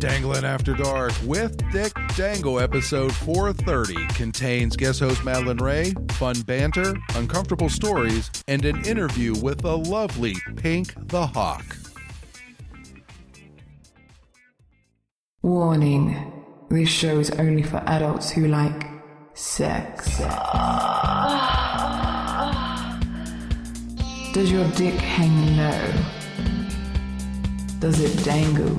Dangling After Dark with Dick Dangle, episode 430, contains guest host Madeline Ray, fun banter, uncomfortable stories, and an interview with the lovely Pink the Hawk. Warning this show is only for adults who like sex. Does your dick hang low? Does it dangle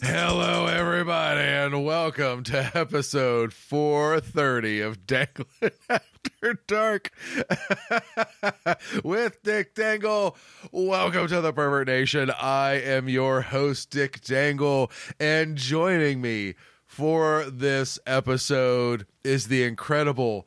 Hello, everybody, and welcome to episode 430 of Dangling After Dark with Dick Dangle. Welcome to the Pervert Nation. I am your host, Dick Dangle, and joining me for this episode is the incredible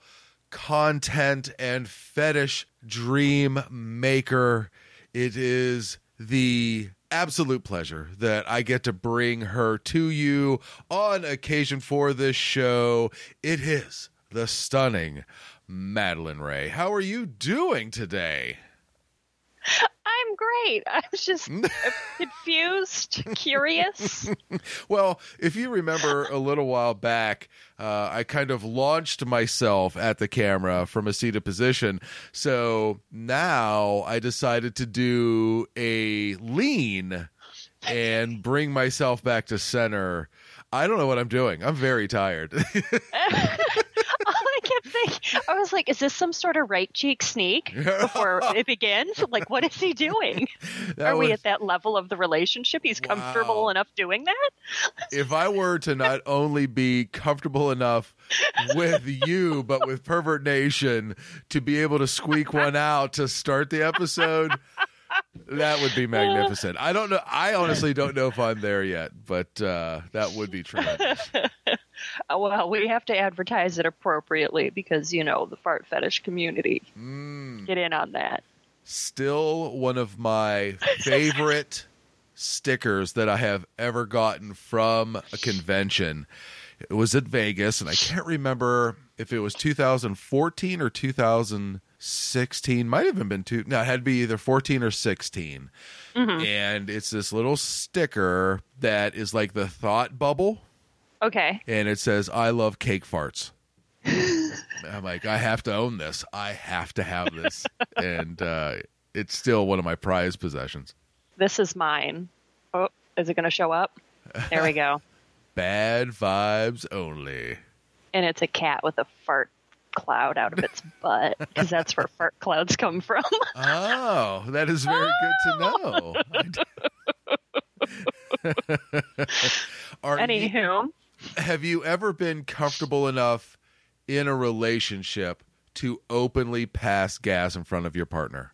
content and fetish dream maker. It is the absolute pleasure that I get to bring her to you on occasion for this show. It is the stunning Madeline Ray. How are you doing today? I'm great. I was just confused, curious. Well, if you remember a little while back, uh, I kind of launched myself at the camera from a seated position. So now I decided to do a lean and bring myself back to center. I don't know what I'm doing. I'm very tired. I I was like, is this some sort of right cheek sneak before it begins? Like, what is he doing? That Are we at that level of the relationship? He's comfortable enough doing that? if I were to not only be comfortable enough with you, but with Pervert Nation to be able to squeak one out to start the episode, that would be magnificent. I don't know. I honestly don't know if I'm there yet, but uh, that would be tremendous. Uh, well, we have to advertise it appropriately because, you know, the fart fetish community. Mm. Get in on that. Still one of my favorite stickers that I have ever gotten from a convention. It was at Vegas, and I can't remember if it was 2014 or 2016. Might have been two. No, it had to be either 14 or 16. And it's this little sticker that is like the thought bubble, Okay. and it says, I love cake farts. I'm like, I have to own this. I have to have this. and uh, it's still one of my prized possessions. This is mine. Oh, is it going to show up? There we go. Bad vibes only. and it's a cat with a fart cloud out of its butt because that's where fart clouds come from. Oh, that is very good to know. Are you- Anywho, have you ever been comfortable enough in a relationship to openly pass gas in front of your partner?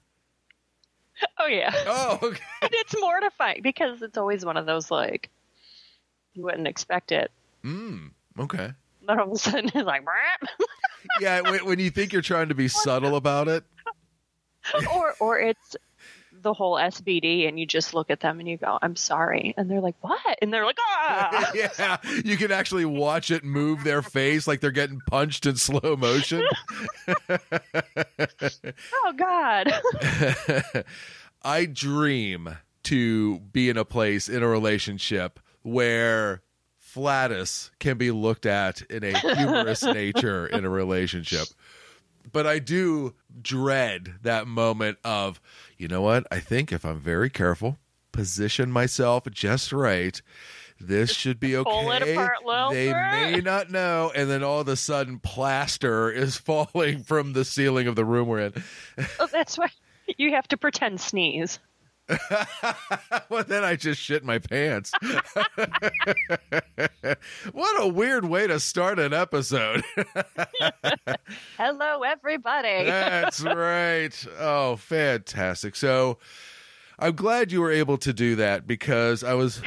oh yeah, Oh, okay. and it's mortifying because it's always one of those like you wouldn't expect it. Mm, okay. Then all of a sudden it's like, "Brap." Yeah, when, when you think you're trying to be subtle about it, or or it's the whole SBD, and you just look at them and you go, "I'm sorry," and they're like, "What?" and they're like, "Ah." yeah, you can actually watch it move their face like they're getting punched in slow motion. oh God. I dream to be in a place in a relationship where flatus can be looked at in a humorous nature in a relationship. But I do dread that moment of, you know what? I think if I'm very careful, position myself just right, this should be okay. pull it apart they may not know, and then all of a sudden, plaster is falling from the ceiling of the room we're in. Oh, that's why you have to pretend sneeze. well, then I just shit my pants. what a weird way to start an episode. Hello, everybody. That's right. Oh, fantastic. So I'm glad you were able to do that because I was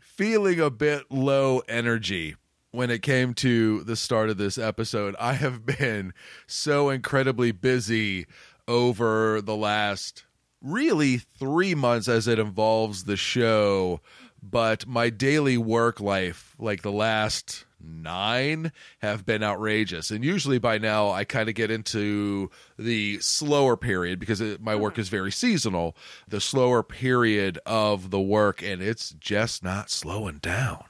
feeling a bit low energy when it came to the start of this episode. I have been so incredibly busy over the last really three months as it involves the show, but my daily work life, like the last nine have been outrageous. And usually by now, I kind of get into the slower period because it, my work mm-hmm. is very seasonal, the slower period of the work, and it's just not slowing down.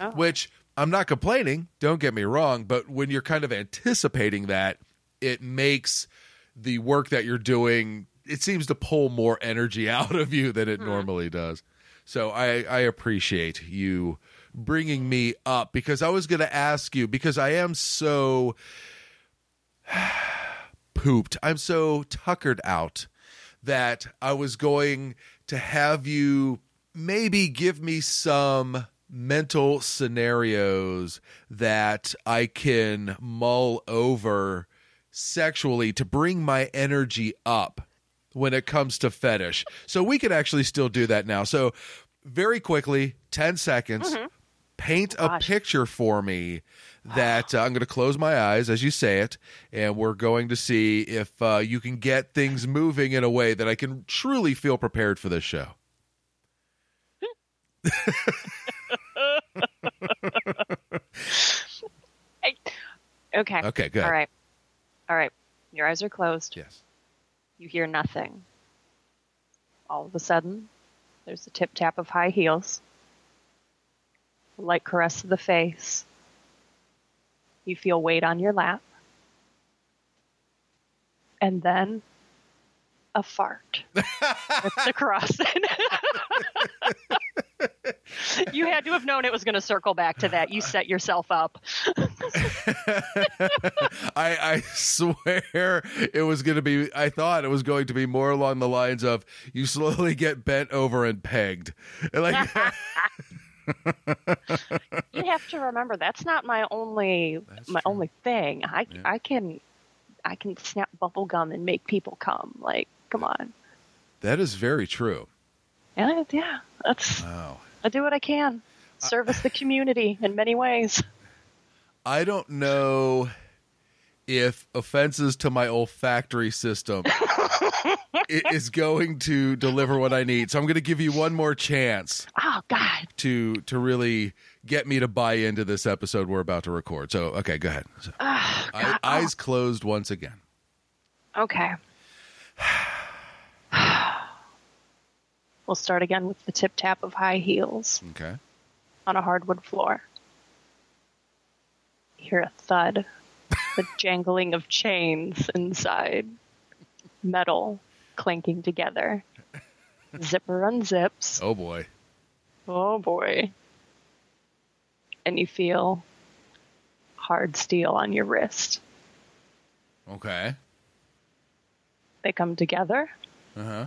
Oh. Which I'm not complaining, don't get me wrong, but when you're kind of anticipating that, it makes the work that you're doing, it seems to pull more energy out of you than it hmm. normally does. So I, I appreciate you bringing me up because I was going to ask you because I am so pooped. I'm so tuckered out that I was going to have you maybe give me some mental scenarios that I can mull over sexually to bring my energy up when it comes to fetish. So we could actually still do that now. So very quickly, 10 seconds, paint a picture for me that uh, I'm going to close my eyes as you say it, and we're going to see if uh, you can get things moving in a way that I can truly feel prepared for this show. Okay. Okay, good. All right. All right. Your eyes are closed. Yes. You hear nothing. All of a sudden, there's a tip tap of high heels, a light caress of the face. You feel weight on your lap. And then a fart. It's across it. You had to have known it was going to circle back to that. You set yourself up. I, I swear it was going to be, I thought it was going to be more along the lines of you slowly get bent over and pegged. Like, you have to remember that's not my only That's my true. only thing. I Yeah. I can I can snap bubble gum and make people come. Like, come on. that is very true. And I- yeah, that's Wow. I do what I can. Service the community in many ways. I don't know if offenses to my olfactory system is going to deliver what I need. So I'm going to give you one more chance Oh God. to to really get me to buy into this episode we're about to record. So okay, go ahead. So, eye- God. eyes closed once again. Okay. we'll start again with the tip tap of high heels Okay. on a hardwood floor. Hear a thud, the jangling of chains inside, metal clanking together. Zipper unzips. Oh boy. Oh boy. And you feel hard steel on your wrist. Okay. They come together. Uh huh.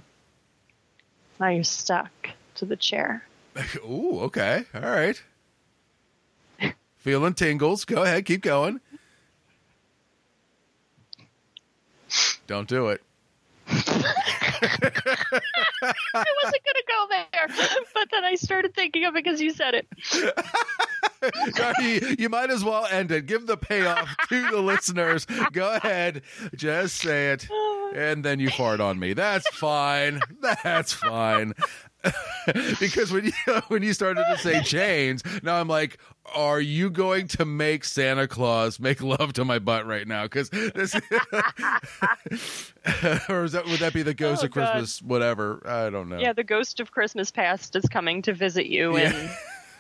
Now you're stuck to the chair. Ooh. Okay. All right. Feeling tingles. Go ahead. Keep going. Don't do it. I wasn't going to go there, but then I started thinking of it because you said it. you, you might as well end it. Give the payoff to the listeners. Go ahead, just say it, oh, and then you fart on me. That's fine. That's fine. because when you when you started to say chains, now I'm like, are you going to make Santa Claus make love to my butt right now? Because this, or is that would that be the ghost Oh, of Christmas? Whatever. I don't know. Yeah, the ghost of Christmas past is coming to visit you Yeah. in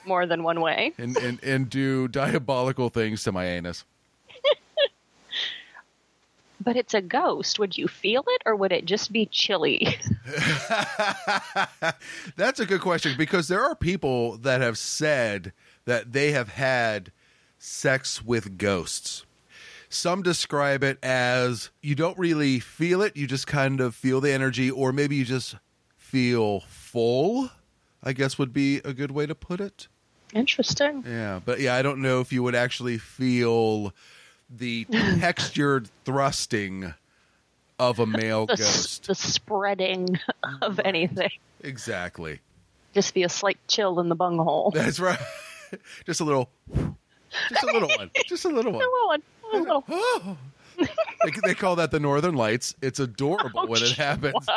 more than one way. and, and and do diabolical things to my anus. But it's a ghost. Would you feel it or would it just be chilly? That's a good question because there are people that have said that they have had sex with ghosts. Some describe it as you don't really feel it, you just kind of feel the energy, or maybe you just feel full, I guess would be a good way to put it. Interesting. Yeah, but yeah, I don't know if you would actually feel the textured thrusting of a male The, ghost. the spreading of anything. Exactly. Just be a slight chill in the bunghole. That's right. Just a little, just a little one. Just a little A one. little one. A little. They, they call that the Northern Lights. It's adorable Oh, when it happens.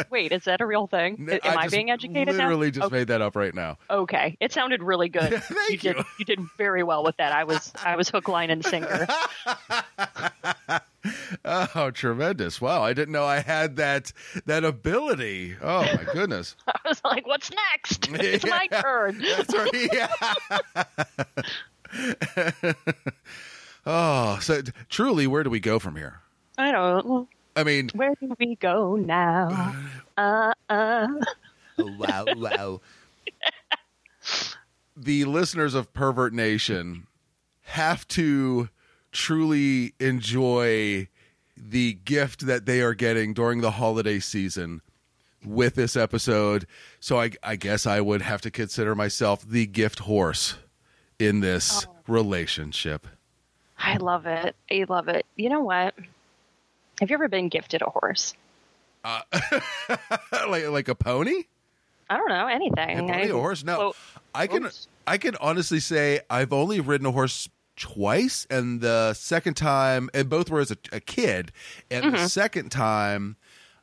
Wait, is that a real thing? Am I, just being educated Literally now? just okay. made that up right now. okay, it sounded really good. Thank you did. you. You did very well with that. I was I was hook, line, and sinker. Oh, tremendous! Wow, I didn't know I had that that ability. Oh my goodness. I was like, "What's next? It's my turn." That's right. Yeah. Oh, so truly, where do we go from here? I don't. know. I mean, Where do we go now? Uh uh. wow, wow. the listeners of Pervert Nation have to truly enjoy the gift that they are getting during the holiday season with this episode. So I, I guess I would have to consider myself the gift horse in this relationship. I love it. I love it. You know what? Have you ever been gifted a horse? like like a pony? I don't know A anything. pony, I- a horse? No. Well, I can Oops. I can honestly say I've only ridden a horse twice, and the second time, and both were as a, a kid, and Mm-hmm. the second time,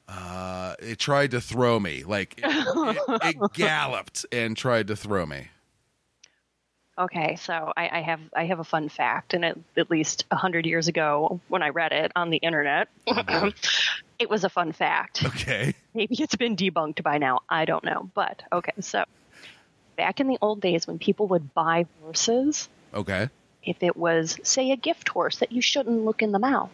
uh, it tried to throw me. Like it, it, it galloped and tried to throw me. Okay, so I, I have I have a fun fact, and it, at least a hundred years ago, when I read it on the internet, it was a fun fact. Okay. Maybe it's been debunked by now. I don't know, but okay. So back in the old days, when people would buy horses, Okay. if it was say a gift horse that you shouldn't look in the mouth,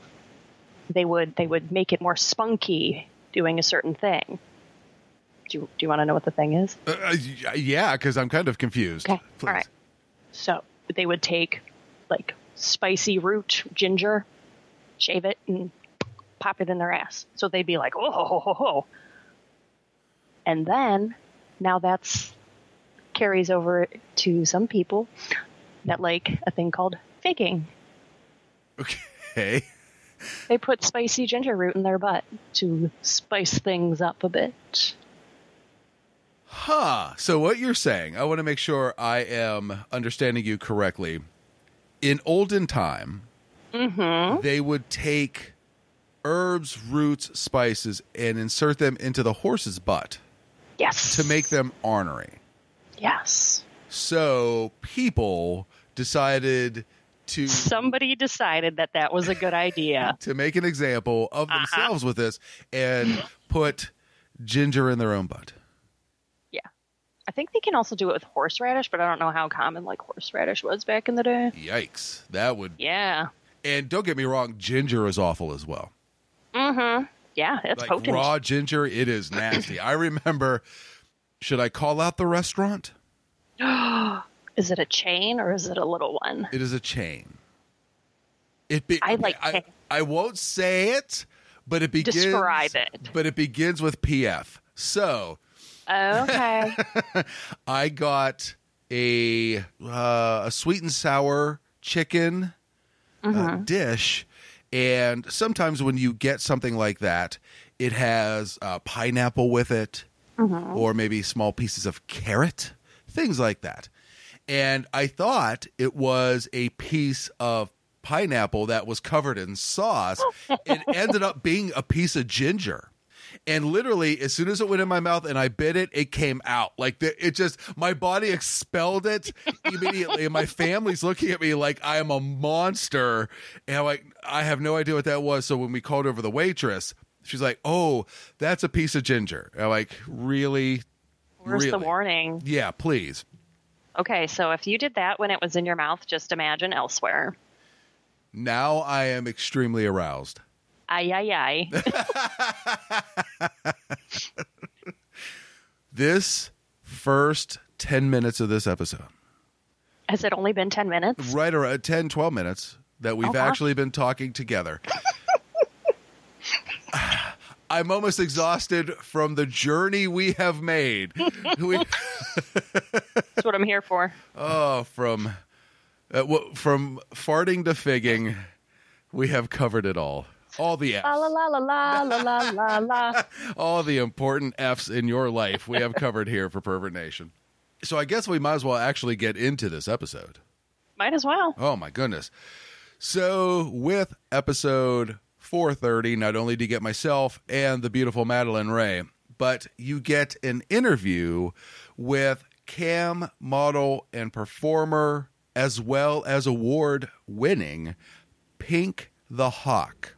they would they would make it more spunky doing a certain thing. Do you, do you want to know what the thing is? Uh, uh, yeah, because I'm kind of confused. Okay. Please. All right. So they would take like spicy root ginger, shave it, and pop it in their ass. So they'd be like, oh, ho, ho, ho, ho. And then now that's carries over to some people that like a thing called figging. Okay. They put spicy ginger root in their butt to spice things up a bit. Huh. So what you're saying, I want to make sure I am understanding you correctly. In olden time, mm-hmm. they would take herbs, roots, spices, and insert them into the horse's butt Yes. to make them ornery. Yes. So people decided to Somebody decided that that was a good idea. to make an example of uh-huh. themselves with this and put ginger in their own butt. I think they can also do it with horseradish, but I don't know how common like horseradish was back in the day. Yikes. That would Yeah. and don't get me wrong, ginger is awful as well. Mm-hmm. Yeah, it's like potent. raw ginger, it is nasty. I remember. Should I call out the restaurant? Is it a chain or is it a little one? It is a chain. It be, I like I. I won't say it, but it begins. Describe it. But it begins with PF. So Okay. I got a uh, a sweet and sour chicken uh, Mm-hmm. dish, and sometimes when you get something like that, it has uh, pineapple with it, Mm-hmm. or maybe small pieces of carrot, things like that. And I thought it was a piece of pineapple that was covered in sauce. it ended up being a piece of ginger. And literally, as soon as it went in my mouth and I bit it, it came out. Like the, it just, my body expelled it immediately. and my family's looking at me like I am a monster. And I'm like, I have no idea what that was. So when we called over the waitress, she's like, "Oh, that's a piece of ginger." I'm like, "Really? Where's the warning? Yeah, please." Okay, so if you did that when it was in your mouth, just imagine elsewhere. Now I am extremely aroused. Ay, ay, ay. This first 10 minutes of this episode, Has it only been 10 minutes? right around 10, 12 minutes that we've Oh, actually been talking together. I'm almost exhausted from the journey we have made. we, That's what I'm here for. oh, from uh, from farting to figging, we have covered it all all the F's. La la la la la la la la. all the important F's in your life we have covered here for Pervert Nation. So I guess we might as well actually get into this episode. Might as well. Oh my goodness. So with episode 430, not only do you get myself and the beautiful Madeline Ray, but you get an interview with cam model and performer as well as award winning Pink the Hawk.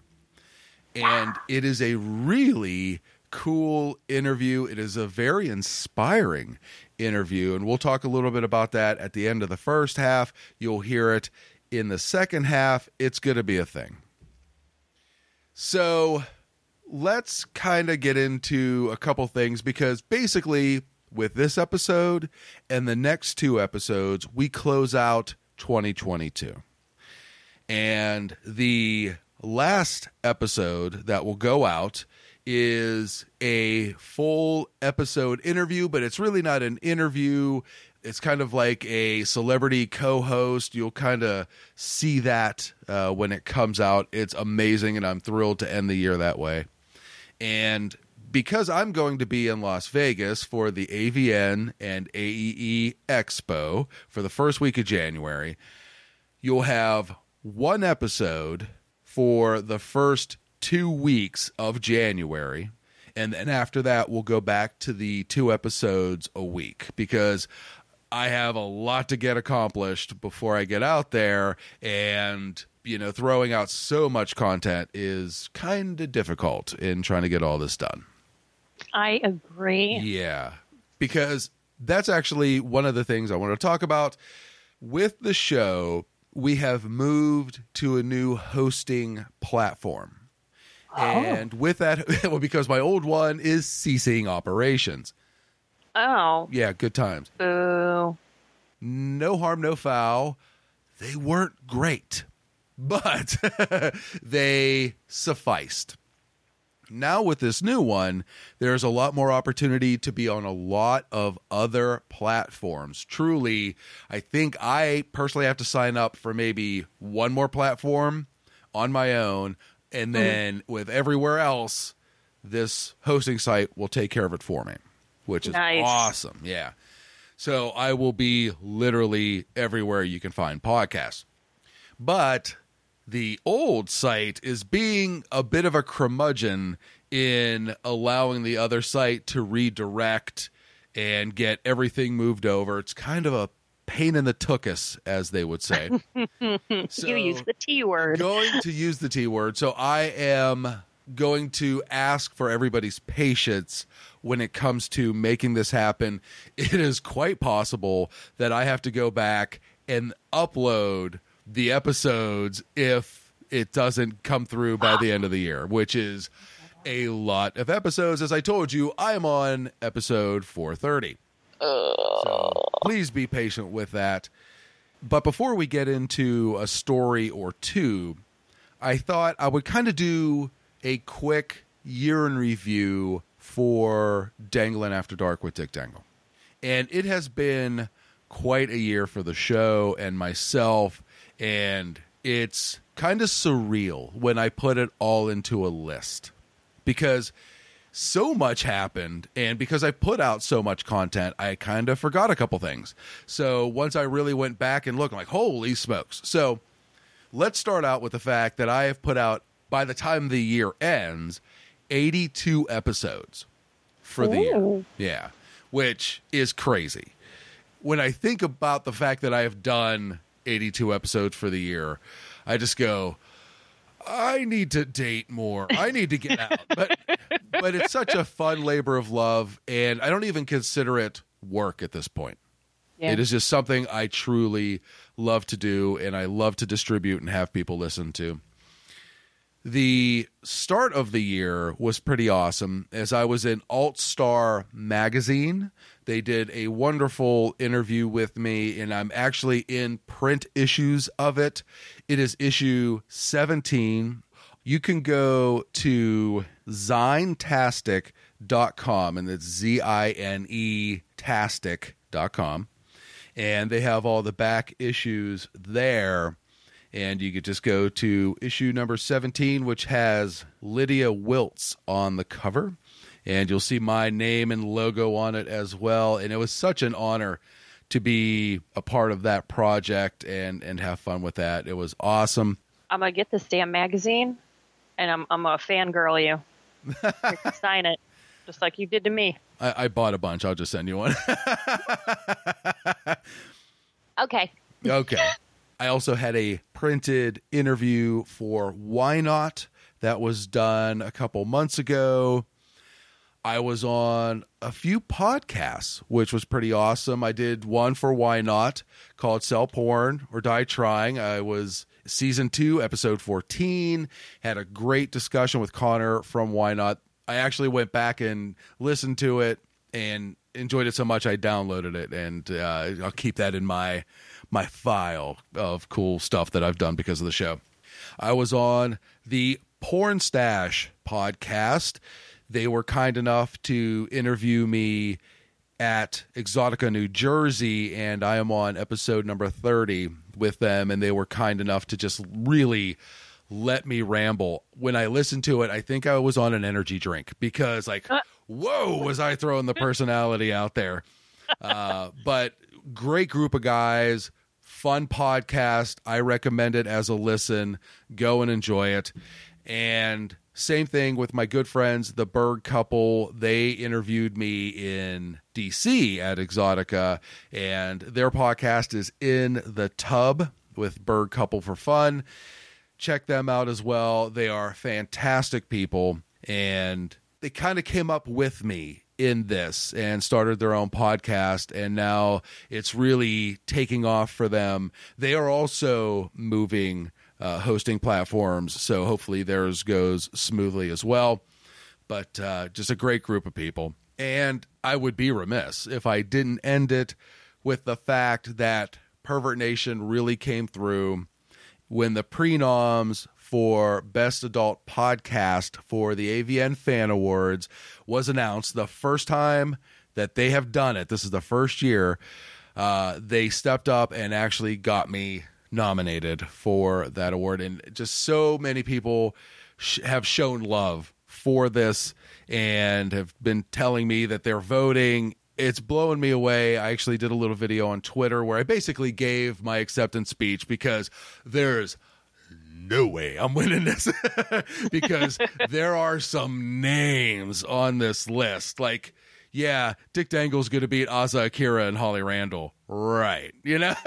And it is a really cool interview. It is a very inspiring interview. And we'll talk a little bit about that at the end of the first half. You'll hear it in the second half. It's going to be a thing. So let's kind of get into a couple things because basically, with this episode and the next two episodes, we close out 2022. And the last episode that will go out is a full episode interview, but it's really not an interview. It's kind of like a celebrity co host. You'll kind of see that uh, when it comes out. It's amazing, and I'm thrilled to end the year that way. And because I'm going to be in Las Vegas for the AVN and AEE Expo for the first week of January, you'll have one episode for the first two weeks of January. And then after that, we'll go back to the two episodes a week because I have a lot to get accomplished before I get out there. And, you know, throwing out so much content is kind of difficult in trying to get all this done. I agree. Yeah, because that's actually one of the things I want to talk about with the show. We have moved to a new hosting platform. Oh. And with that, well, because my old one is ceasing operations. Oh, Yeah, good times. boo. No harm, no foul. They weren't great, but they sufficed. Now, with this new one, there's a lot more opportunity to be on a lot of other platforms. Truly, I think I personally have to sign up for maybe one more platform on my own. And mm-hmm. then with everywhere else, this hosting site will take care of it for me, which is Nice. awesome. Yeah. So I will be literally everywhere you can find podcasts. But the old site is being a bit of a curmudgeon in allowing the other site to redirect and get everything moved over. It's kind of a pain in the tuchus, as they would say. So- you use the T word. going to use the T word. So I am going to ask for everybody's patience when it comes to making this happen. It is quite possible that I have to go back and upload the episodes if it doesn't come through by the end of the year, which is a lot of episodes. As I told you, I am on episode 430. So please be patient with that. But before we get into a story or two, I thought I would kind of do a quick year in review for Dangling After Dark with Dick Dangle. And it has been quite a year for the show and myself, and it's kind of surreal when I put it all into a list. Because so much happened and because i put out so much content i kind of forgot a couple things. So once i really went back and looked I'm like holy smokes. So let's start out with the fact that i have put out by the time the year ends 82 episodes for the year. Yeah which is crazy. When i think about the fact that i have done 82 episodes for the year i just go I need to date more. I need to get out. But but it's such a fun labor of love and I don't even consider it work at this point. Yeah. It is just something I truly love to do and I love to distribute and have people listen to. The start of the year was pretty awesome as I was in Alt Star magazine. They did a wonderful interview with me, and I'm actually in print issues of it. It is issue 17. You can go to zinetastic.com, and it's Z I N E tastic.com and they have all the back issues there And you could just go to issue number 17, which has Lydia Wiltz on the cover. And you'll see my name and logo on it as well. And it was such an honor to be a part of that project and, and have fun with that. It was awesome. I'm gonna get this damn magazine, and I'm I'm a fangirl you. You sign it, just like you did to me. I, I bought a bunch. I'll just send you one. Okay. okay. I also had a printed interview for YNOT that was done a couple months ago. I was on a few podcasts, which was pretty awesome. I did one for YNOT called Sell Porn or Die Trying. I was season two, episode 14, had a great discussion with Connor from YNOT. I actually went back and listened to it and enjoyed it so much I downloaded it, and uh, I'll keep that in my my file of cool stuff that I've done because of the show. I was on the Porn Stash podcast. They were kind enough to interview me at Exxxotica, New Jersey, and I am on episode number 30 with them, and they were kind enough to just really let me ramble. When I listened to it, I think I was on an energy drink because, like, whoa, was I throwing the personality out there. Uh, but great group of guys, fun podcast. I recommend it as a listen. Go and enjoy it. And same thing with my good friends, the Berg couple. They interviewed me in DC at Exxxotica, and their podcast is In the Tub with Berg Couple for Fun. Check them out as well. They are fantastic people, and they kind of came up with me in this and started their own podcast and now it's really taking off for them. They are also moving uh, hosting platforms so hopefully theirs goes smoothly as well. But uh, just a great group of people. And i would be remiss if i didn't end it with the fact that pervert nation really came through when the prenoms for Best Adult Podcast for the AVN Fan Awards was announced. The first time that they have done it, this is the first year, uh, they stepped up and actually got me nominated for that award. And just so many people sh- have shown love for this and have been telling me that they're voting it's blowing me away. I actually did a little video on Twitter where I basically gave my acceptance speech because there's no way I'm winning this because there are some names on this list. Like, yeah, Dick Dangle's going to beat Asa Akira and Holly Randall. Right. You know?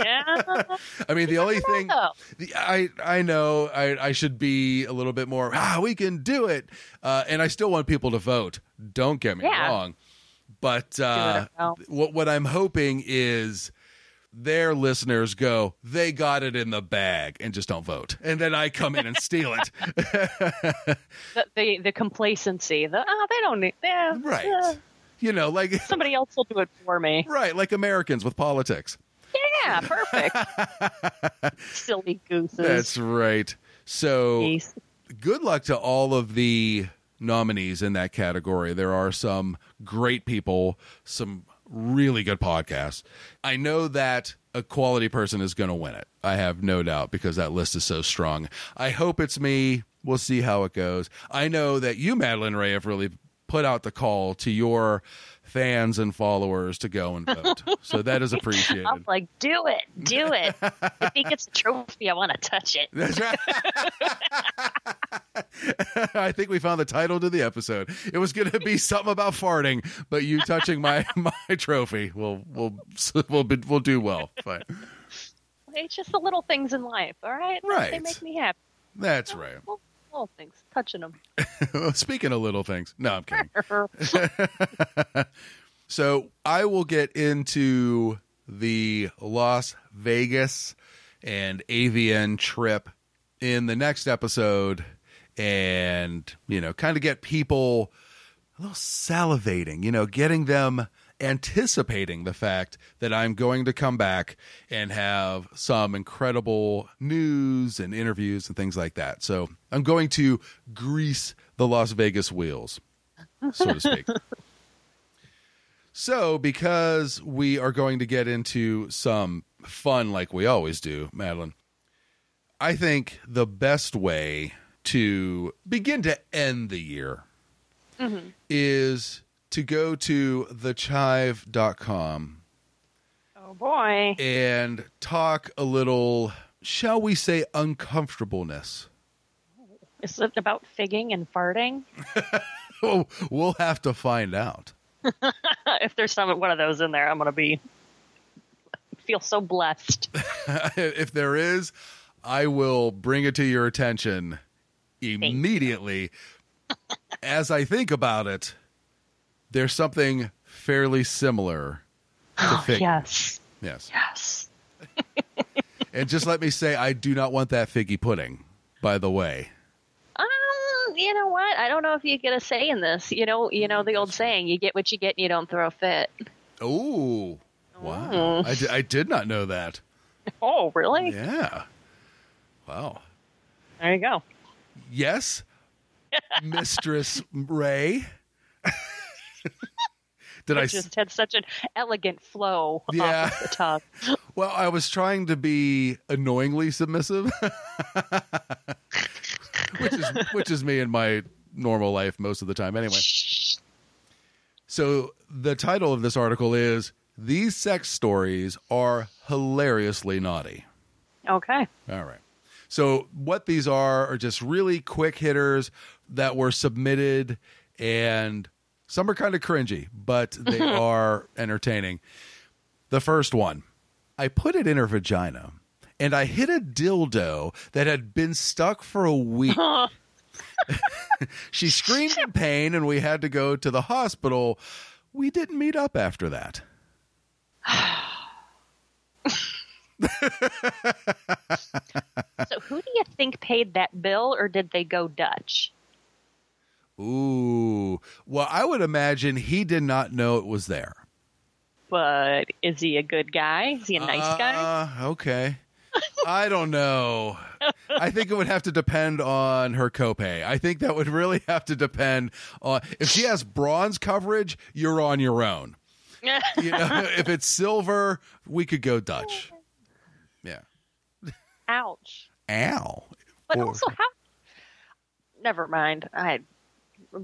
Yeah. I mean, the only thing the, I I know I, I should be a little bit more. Ah, we can do it, uh, and I still want people to vote. Don't get me Yeah. wrong, but uh, what what I'm hoping is their listeners go, they got it in the bag, and just don't vote, and then I come in and steal it. the, the the complacency. The oh, they don't need. Yeah, right? yeah, You know, like somebody else will do it for me. right, like Americans with politics. Yeah, perfect. Silly gooses. That's right. So. Jeez. good luck to all of the nominees in that category. There are some great people, some really good podcasts. I know that a quality person is going to win it. I have no doubt because that list is so strong. I hope it's me. We'll see how it goes. I know that you, Madeline Ray, have really put out the call to your fans and followers to go and vote. so that is appreciated. I'm like, do it, do it. if he gets a trophy, I want to touch it. That's right. I think we found the title to the episode. It was going to be something about farting, but you touching my my trophy will will will be, will do well. Fine. It's just the little things in life, all right? Right. They make me happy. That's right. Little things, touching them. Speaking of little things, no, I'm kidding. So I will get into the Las Vegas and AVN trip in the next episode and, you know, kind of get people a little salivating, you know, getting them anticipating the fact that I'm going to come back and have some incredible news and interviews and things like that. So I'm going to grease the Las Vegas wheels, so to speak. So, because we are going to get into some fun like we always do, Madeline, I think the best way to begin to end the year mm-hmm. is to go to thechive.com Oh boy. and talk a little, shall we say, uncomfortableness. Is it about figging and farting? We'll have to find out. if there's some one of those in there, I'm gonna be feel so blessed. if there is, I will bring it to your attention immediately. As I think about it, there's something fairly similar to fig. yes. Yes. Yes. And just let me say, I do not want that figgy pudding, by the way. Um, you know what? I don't know if you get a say in this. You know, you know the old saying: "You get what you get, and you don't throw a fit." Oh, wow. I, di- I did not know that. Oh, really? Yeah. Wow. There you go. Yes, Mistress Ray. Did I? It s- just had such an elegant flow Yeah. off of the. Well, I was trying to be annoyingly submissive, which is which is me in my normal life most of the time anyway. So the title of this article is "These Sex Stories Are Hilariously Naughty." Okay. All right. So what these are are just really quick hitters that were submitted and some are kind of cringy, but they are entertaining. The first one. I put it in her vagina and I hit a dildo that had been stuck for a week. she screamed in pain and we had to go to the hospital. We didn't meet up after that. So, who do you think paid that bill, or did they go Dutch? Ooh. Well, I would imagine he did not know it was there. But is he a good guy? Is he a nice guy? Uh, okay. I don't know. I think it would have to depend on her copay. I think that would really have to depend on if she has bronze coverage, you're on your own. You know, if it's silver, we could go Dutch. Yeah. Ouch. Ow. But Or- also, how? Never mind. I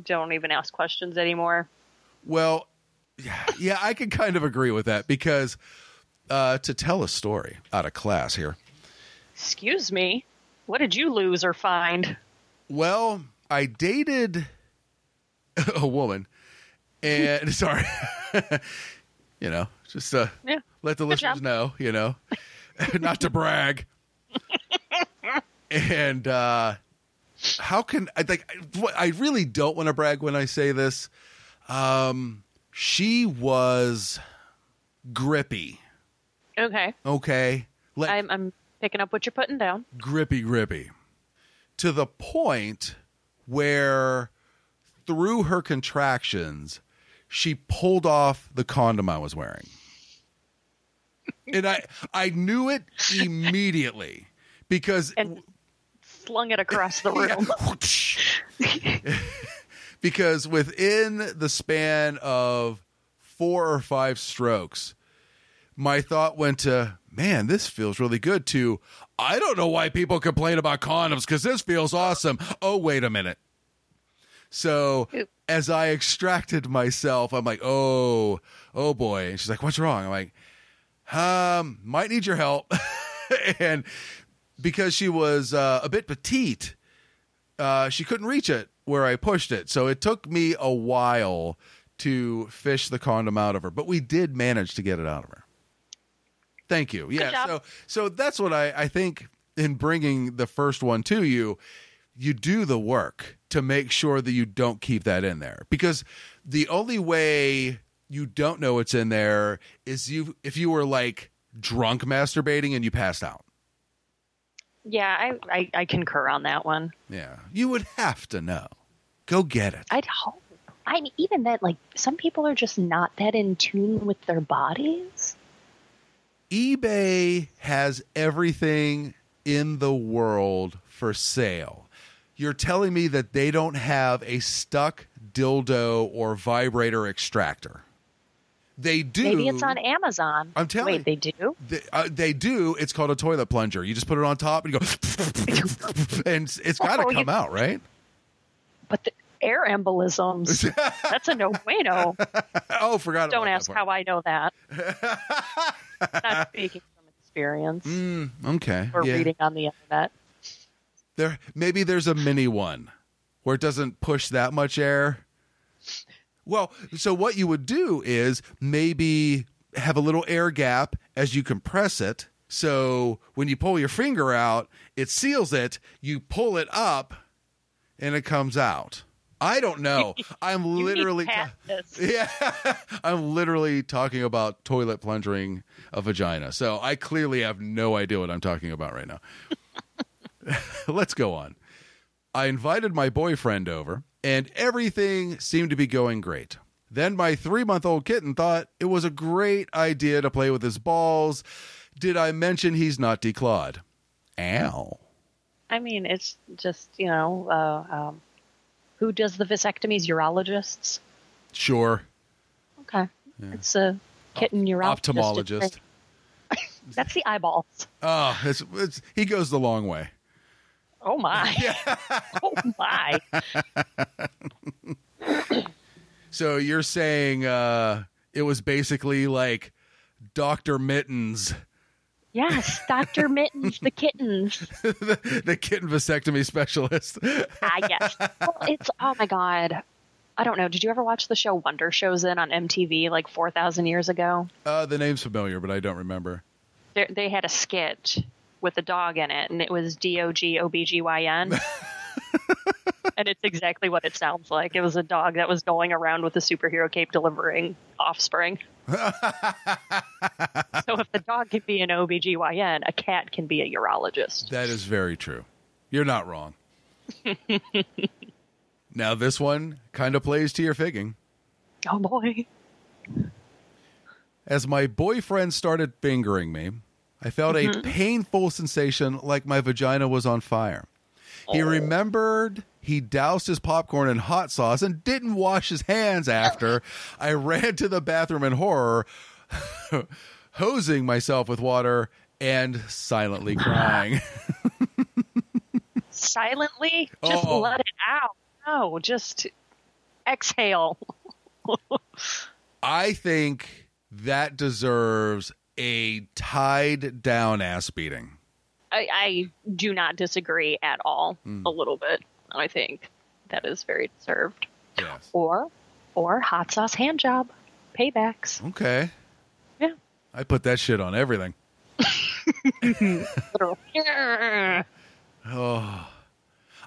don't even ask questions anymore. Well, yeah, yeah, I can kind of agree with that because uh, to tell a story out of class here. Excuse me. What did you lose or find? Well, I dated a woman, and sorry, you know, just uh, Yeah. let the Good listeners job. know, you know, not to brag. and uh, how can I like? I really don't want to brag when I say this. Um, she was grippy. Okay. Okay, like I'm, I'm picking up what you're putting down. grippy grippy to the point where through her contractions she pulled off the condom I was wearing. And I I knew it immediately because And slung it across the room. because within the span of four or five strokes, my thought went to, man, this feels really good, to, I don't know why people complain about condoms because this feels awesome. Oh, wait a minute. So as I extracted myself, I'm like, oh, oh boy. And she's like, what's wrong? I'm like, um, might need your help. and because she was uh, a bit petite, uh, she couldn't reach it where I pushed it. So it took me a while to fish the condom out of her, but we did manage to get it out of her. Thank you. Yeah. So so that's what I, I think in bringing the first one to you, you do the work to make sure that you don't keep that in there because the only way you don't know it's in there is you if you were like drunk masturbating and you passed out. Yeah, I, I, I concur on that one. Yeah. You would have to know. Go get it. I'd hope. I mean, even that, like, some people are just not that in tune with their bodies. eBay has everything in the world for sale. You're telling me that they don't have a stuck dildo or vibrator extractor. They do. Maybe it's on Amazon. I'm telling Wait, they do? They, uh, they do. It's called a toilet plunger. You just put it on top and you go, and it's got to Oh, you- come out, right? But the air embolisms, that's a no bueno. oh, forgot. Don't ask how I know that. Not speaking from experience Mm, okay. or yeah. reading on the internet. There, maybe there's a mini one where it doesn't push that much air. Well, so what you would do is maybe have a little air gap as you compress it. So when you pull your finger out, it seals it. You pull it up, and it comes out. I don't know. I'm literally. need to patent this. Yeah, I'm literally talking about toilet plunging a vagina. So I clearly have no idea what I'm talking about right now. Let's go on. I invited my boyfriend over, and everything seemed to be going great. Then my three month old kitten thought it was a great idea to play with his balls. Did I mention he's not declawed? Ow. I mean, it's just, you know, uh, um, who does the vasectomies? Urologists? Sure. Okay. It's a kitten urologist. Ophthalmologist. That's the eyeballs. Oh, it's, it's, he goes the long way. Oh my. oh my. So you're saying uh, it was basically like Dr. Mittens, Yes, Dr. Mittens, the kittens. the, the kitten vasectomy specialist. Ah, yes. Well, it's, oh my God. I don't know. Did you ever watch the show Wonder Showzen on MTV like 4,000 years ago? Uh, the name's familiar, but I don't remember. They, they had a skit with a dog in it, and it was D O G O B G Y N. And it's exactly what it sounds like. It was a dog that was going around with a superhero cape delivering offspring. so if the dog can be an OBGYN, a cat can be a urologist. That is very true. You're not wrong. now, this one kind of plays to your figging. Oh boy. As my boyfriend started fingering me, I felt a mm-hmm. painful sensation like my vagina was on fire. He oh. remembered he doused his popcorn in hot sauce and didn't wash his hands after. I ran to the bathroom in horror, hosing myself with water and silently crying. Silently, just Oh. let it out. No, just exhale. I think that deserves a tied down ass beating. I, I do not disagree at all. Hmm. A little bit. I think that is very deserved. Yes. Or, or hot sauce hand job paybacks. Okay. Yeah. I put that shit on everything. Literal. Oh.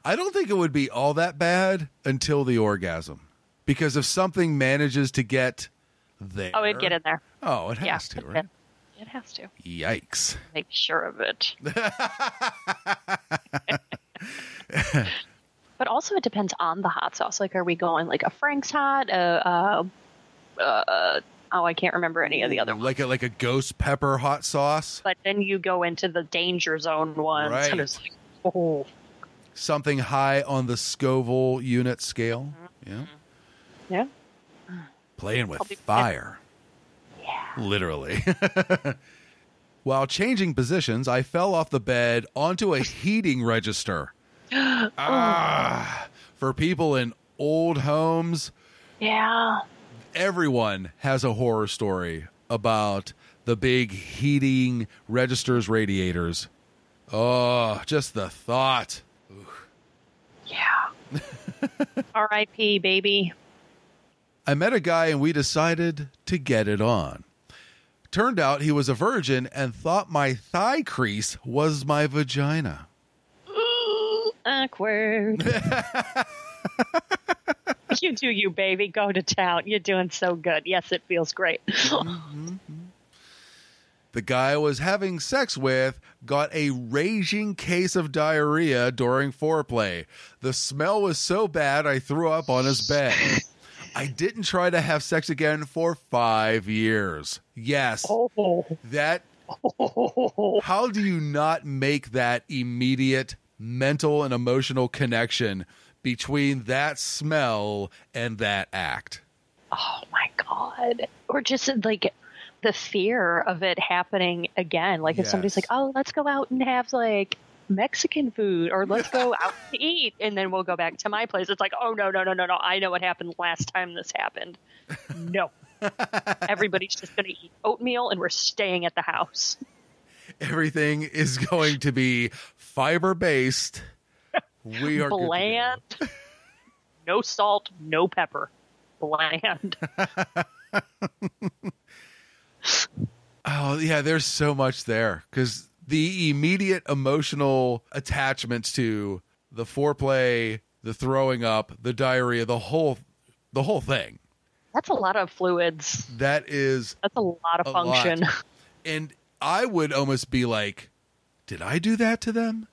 I don't think it would be all that bad until the orgasm. Because if something manages to get there. Oh, it'd get in there. Oh, it Yeah, has to, it- right? It has to. Yikes. Make sure of it. but also, it depends on the hot sauce. Like, are we going like a Frank's hot? Uh, uh, uh, oh, I can't remember any of the other ones. Like a like a ghost pepper hot sauce. But then you go into the danger zone ones, Right. and it's like, oh, Something high on the Scoville unit scale. Yeah. yeah. Playing with I'll fire. Yeah. Literally. While changing positions, I fell off the bed onto a heating register. ah, for people in old homes, Yeah. everyone has a horror story about the big heating registers radiators. Oh, just the thought. Yeah. R.I.P. Baby. I met a guy and we decided to get it on. Turned out he was a virgin and thought my thigh crease was my vagina. Awkward. you do you, baby. Go to town. You're doing so good. Yes, it feels great. Mm-hmm, mm-hmm. The guy I was having sex with got a raging case of diarrhea during foreplay. The smell was so bad I threw up on his bed. I didn't try to have sex again for five years. Yes, oh. that. How do you not make that immediate mental and emotional connection between that smell and that act? Oh my god. Or just like the fear of it happening again. Like if somebody's like, "Oh, let's go out and have like Mexican food or let's go out to eat and then we'll go back to my place." It's like, "Oh no, no, no, no, no. I know what happened last time this happened." No. Everybody's just going to eat oatmeal and we're staying at the house. Everything is going to be fiber based. We are. Bland. no salt, no pepper. Bland. Oh yeah, there's so much there because the immediate emotional attachments to the foreplay, the throwing up, the diarrhea, the whole, the whole thing. That's a lot of fluids. That is, That's a lot of A lot. function. and I would almost be like, did I do that to them?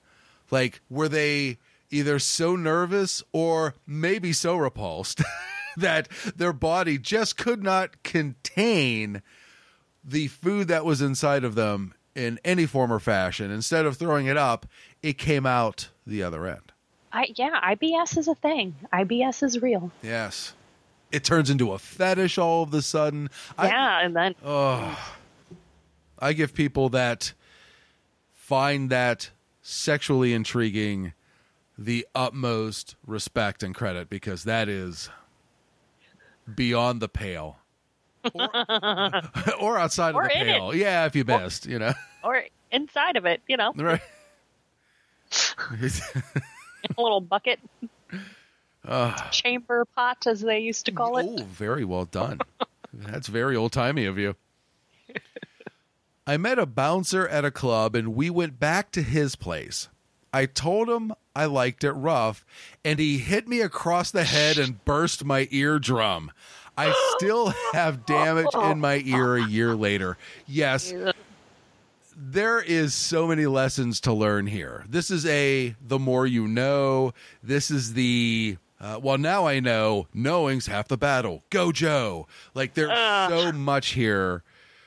Like, were they either so nervous or maybe so repulsed that their body just could not contain the food that was inside of them in any form or fashion? Instead of throwing it up, it came out the other end. I yeah, IBS is a thing. IBS is real. Yes. It turns into a fetish all of a sudden. I, yeah, and then oh, I give people that find that sexually intriguing the utmost respect and credit because that is beyond the pale. Or, or outside Or of the pale. Yeah, if you missed, you know. or inside of it, you know, Right. a little bucket ah. chamber pot as they used to call it. Oh, very well done. That's very old timey of you. I met a bouncer at a club and we went back to his place. I told him I liked it rough, and he hit me across the head and burst my eardrum. I still have damage in my ear a year later. Yes, there is so many lessons to learn here. This is a the more you know. This is the uh, well now I know knowing's half the battle. Go Joe. Like there's so much here.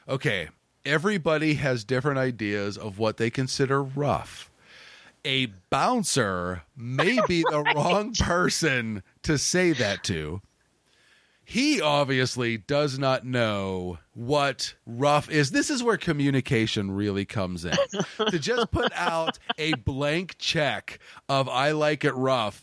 Okay, everybody has different ideas of what they consider rough. A bouncer may be the wrong person to say that to he obviously does not know what rough is. This is where communication really comes in. to just put out a blank check of I like it rough.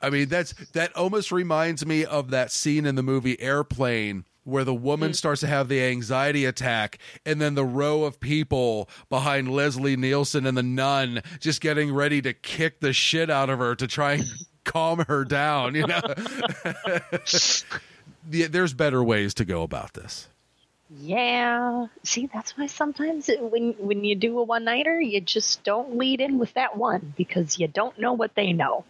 I mean, that's that almost reminds me of that scene in the movie Airplane where the woman mm-hmm. starts to have the anxiety attack and then the row of people behind Leslie Nielsen and the nun just getting ready to kick the shit out of her to try and calm her down, you know. Yeah, there's better ways to go about this. Yeah. See, that's why sometimes it, when when you do a one nighter, you just don't lead in with that one because you don't know what they know.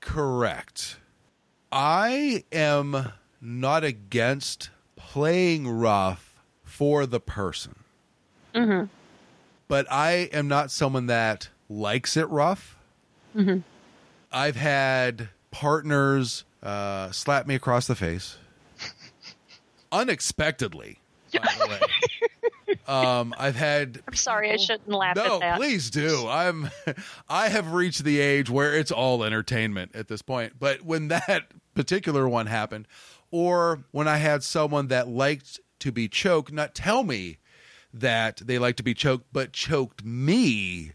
Correct. I am not against playing rough for the person. Mm-hmm. But I am not someone that likes it rough. Mm-hmm. I've had partners uh, slap me across the face unexpectedly. By the way, um, I've had I'm sorry, I shouldn't laugh no, at that. please do. I'm I have reached the age where it's all entertainment at this point. But when that particular one happened, or when I had someone that liked to be choked, not tell me that they like to be choked, but choked me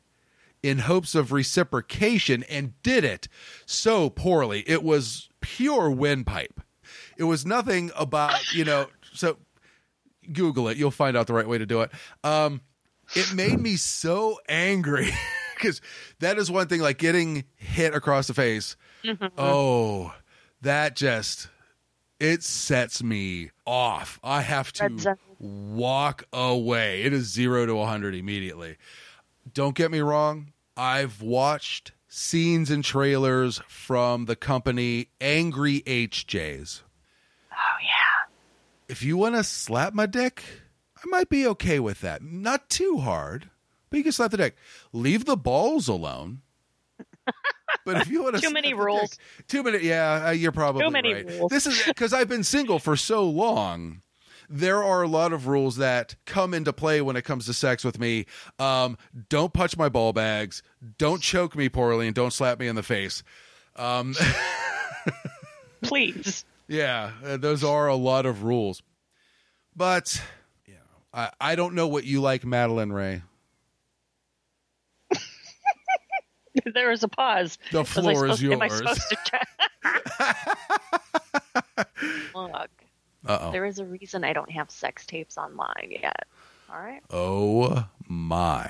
in hopes of reciprocation and did it so poorly. It was pure windpipe. It was nothing about, you know, so Google it. You'll find out the right way to do it. Um, it made me so angry because that is one thing like getting hit across the face. Oh, that just it sets me off. I have to walk away. It is zero to 100 immediately. Don't get me wrong. I've watched scenes and trailers from the company Angry HJs Oh yeah. if you want to slap my dick, I might be okay with that. Not too hard, but you can slap the dick. Leave the balls alone. But if you want to Too many rules. too many. Yeah, uh, you're probably Too many right. rules. This is because I've been single for so long. There are a lot of rules that come into play when it comes to sex with me. Um, don't punch my ball bags. Don't choke me poorly, and don't slap me in the face. Please. Yeah, uh, those are a lot of rules. But you know, I I don't know what you like, Madeline Ray. there was a pause. The floor is supposed- Am I yours. supposed to? Uh oh. there is a reason I don't have sex tapes online yet. All right, Oh my.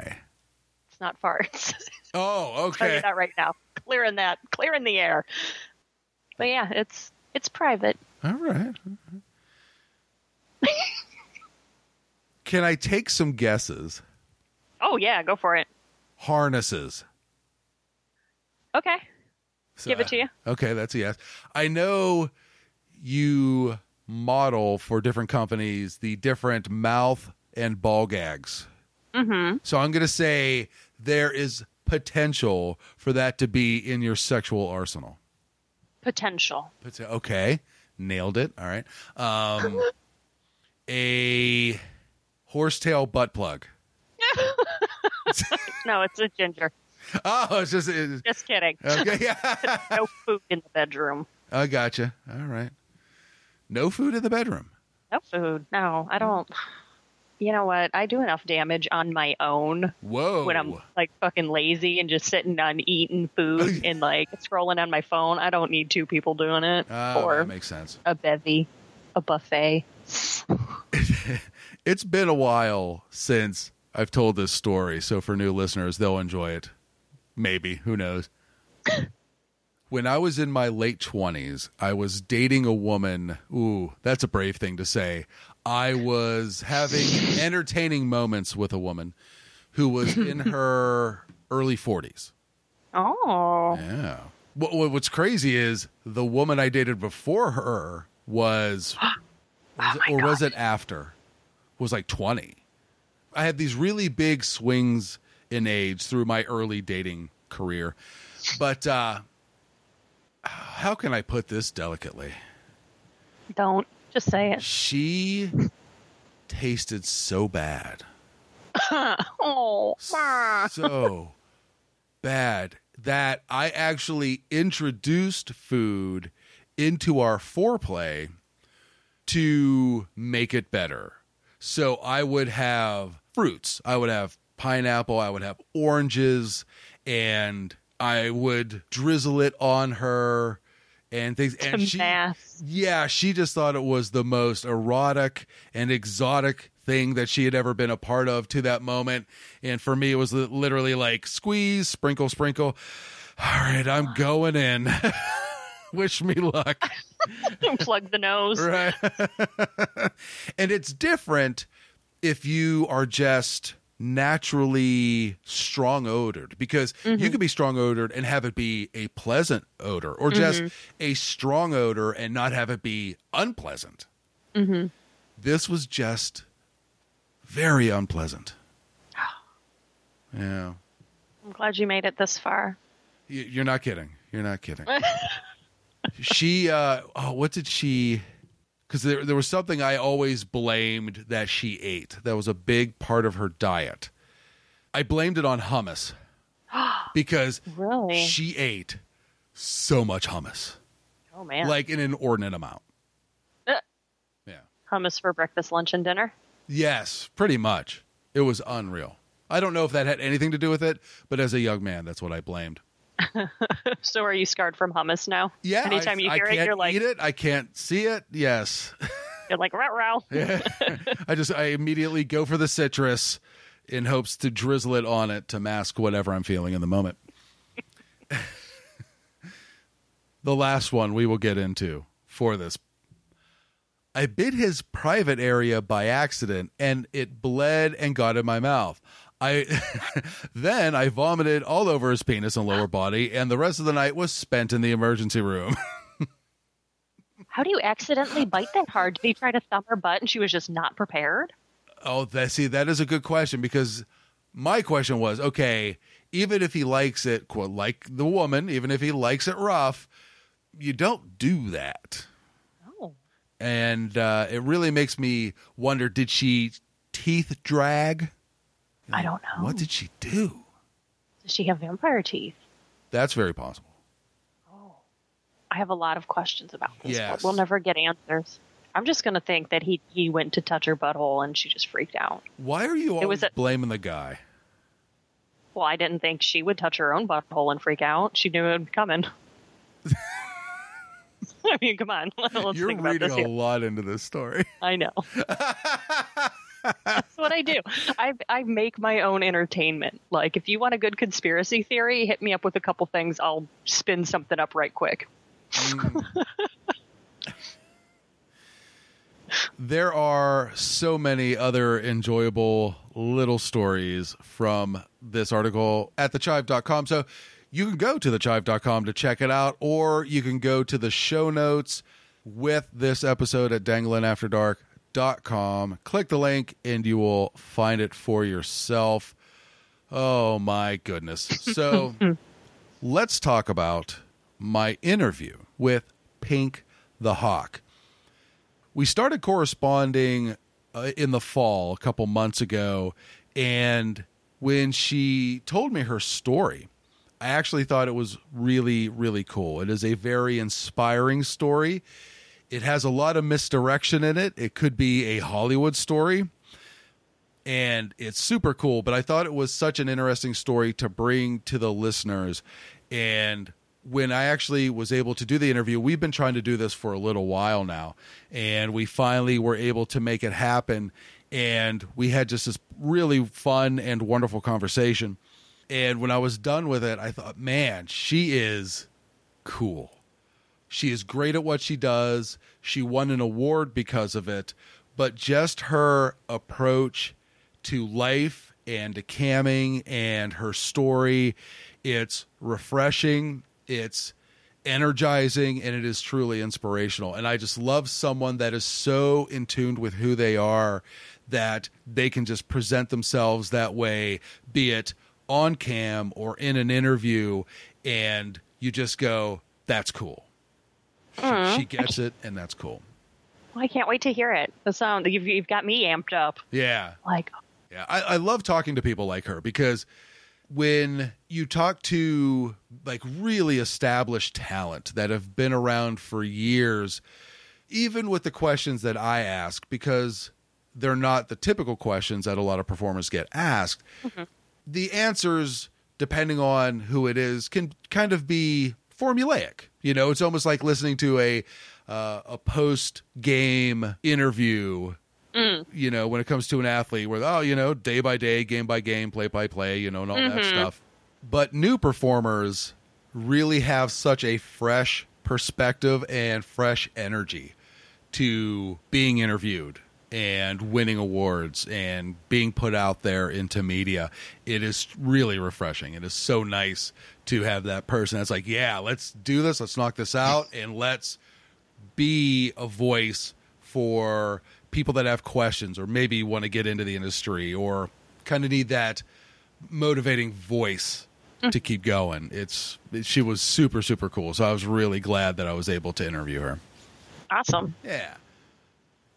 it's not farts. Oh, okay. that right now. Clearing that, clearing the air. But yeah, it's it's private. All right. Can I take some guesses? Oh yeah, go for it. Harnesses. Okay, So- give it to you. Okay, that's a yes. I know you model for different companies the different mouth and ball gags. Mm-hmm. So I'm going to say there is potential for that to be in your sexual arsenal. Potential. Pot- Okay, nailed it. All right. Um, a horsetail butt plug. No, it's a ginger. Oh, it's just it's, Just kidding. okay. Yeah, No food in the bedroom. I gotcha. All right. No food in the bedroom. No food. No, I don't. You know what? I do enough damage on my own Whoa. when I'm like fucking lazy and just sitting on eating food and like scrolling on my phone. I don't need two people doing it Oh, or that makes sense. a bevy, a buffet. It's been a while since I've told this story, so for new listeners, they'll enjoy it. Maybe, who knows. when I was in my late 20s, I was dating a woman. Ooh, that's a brave thing to say. I was having entertaining moments with a woman who was in her early 40s. Oh, Yeah. What, what- what's crazy is the woman I dated before her was, was it- or was it after? Was like 20. I had these really big swings in age through my early dating career. But uh how can I put this delicately? don't just say it. She tasted so bad. Oh, so bad that I actually introduced food into our foreplay to make it better. So I would have fruits, I would have pineapple, I would have oranges, and I would drizzle it on her and things. And she, mass. yeah, she just thought it was the most erotic and exotic thing that she had ever been a part of to that moment. And for me, it was literally like squeeze, sprinkle, sprinkle. All right, I'm going in. Wish me luck. Plug the nose. Right. and it's different if you are just naturally strong odored because you mm-hmm. could be strong odored and have it be a pleasant odor or just mm-hmm. a strong odor and not have it be unpleasant. Mm-hmm. This was just very unpleasant. Yeah. I'm glad you made it this far. You're not kidding. You're not kidding. she, uh, oh, what did she? Because there, there was something I always blamed that she ate. That was a big part of her diet. I blamed it on hummus because Really? she ate so much hummus, oh man. like an inordinate amount. Uh. Yeah. hummus for breakfast, lunch, and dinner. Yes, pretty much. It was unreal. I don't know if that had anything to do with it, but as a young man, that's what I blamed. So are you scarred from hummus now? Yeah. Anytime I, you hear it, you're like, eat it. I can't see it. Yes. you're like, row row. I just I immediately go for the citrus in hopes to drizzle it on it to mask whatever I'm feeling in the moment. the last one we will get into for this. I bit his private area by accident and it bled and got in my mouth. I then I vomited all over his penis and lower body and the rest of the night was spent in the emergency room. How do you accidentally bite that hard? Did he try to thumb her butt and she was just not prepared? Oh, that see, that is a good question because my question was, okay, even if he likes it, quote, like the woman, even if he likes it rough, you don't do that. Oh. And uh, it really makes me wonder: Did she teeth drag? I don't know. What did she do? Does she have vampire teeth? That's very possible. Oh. I have a lot of questions about this, Yes. but we'll never get answers. I'm just going to think that he, he went to touch her butthole and she just freaked out. Why are you always was a- blaming the guy? Well, I didn't think she would touch her own butthole and freak out. She knew it was coming. I mean, come on. Let's You're think about reading a here. lot into this story. I know. That's what I do. I I make my own entertainment. Like if you want a good conspiracy theory, hit me up with a couple things. I'll spin something up right quick. Mm. there are so many other enjoyable little stories from this article at thechive.com. So you can go to thechive.com to check it out, or you can go to the show notes with this episode at danglinafterdark.com. Click the link and you will find it for yourself. Oh my goodness. So let's talk about my interview with Pink the Hawk we started corresponding uh, in the fall a couple months ago and when she told me her story i actually thought it was really really cool it is a very inspiring story it has a lot of misdirection in it. It could be a hollywood story. And it's super cool but i thought it was such an interesting story to bring to the listeners. And when i actually was able to do the interview we've been trying to do this for a little while now. And we finally were able to make it happen. And we had just this really fun and wonderful conversation. And when i was done with it i thought man she is cool she is great at what she does. She won an award because of it. But just her approach to life and to camming and her story, it's refreshing, it's energizing, and it is truly inspirational. And I just love someone that is so in tune with who they are that they can just present themselves that way, be it on cam or in an interview, and you just go, that's cool. She, she gets it, and that's cool. Well, I can't wait to hear it. The sound you've, you've got me amped up. Yeah. Like, Yeah. I, I love talking to people like her because when you talk to like really established talent that have been around for years, even with the questions that I ask, because they're not the typical questions that a lot of performers get asked, mm-hmm. the answers, depending on who it is, can kind of be formulaic. You know, it's almost like listening to a uh, a post game interview. You know, when it comes to an athlete, where oh, you know, day by day, game by game, play by play, you know, and all that stuff. But new performers really have such a fresh perspective and fresh energy to being interviewed and winning awards and being put out there into media. It is really refreshing. It is so nice to have that person that's like, yeah, let's do this, let's knock this out, and let's be a voice for people that have questions or maybe want to get into the industry or kind of need that motivating voice mm. to keep going. It's she was super super cool. So I was really glad that I was able to interview her. awesome. Yeah.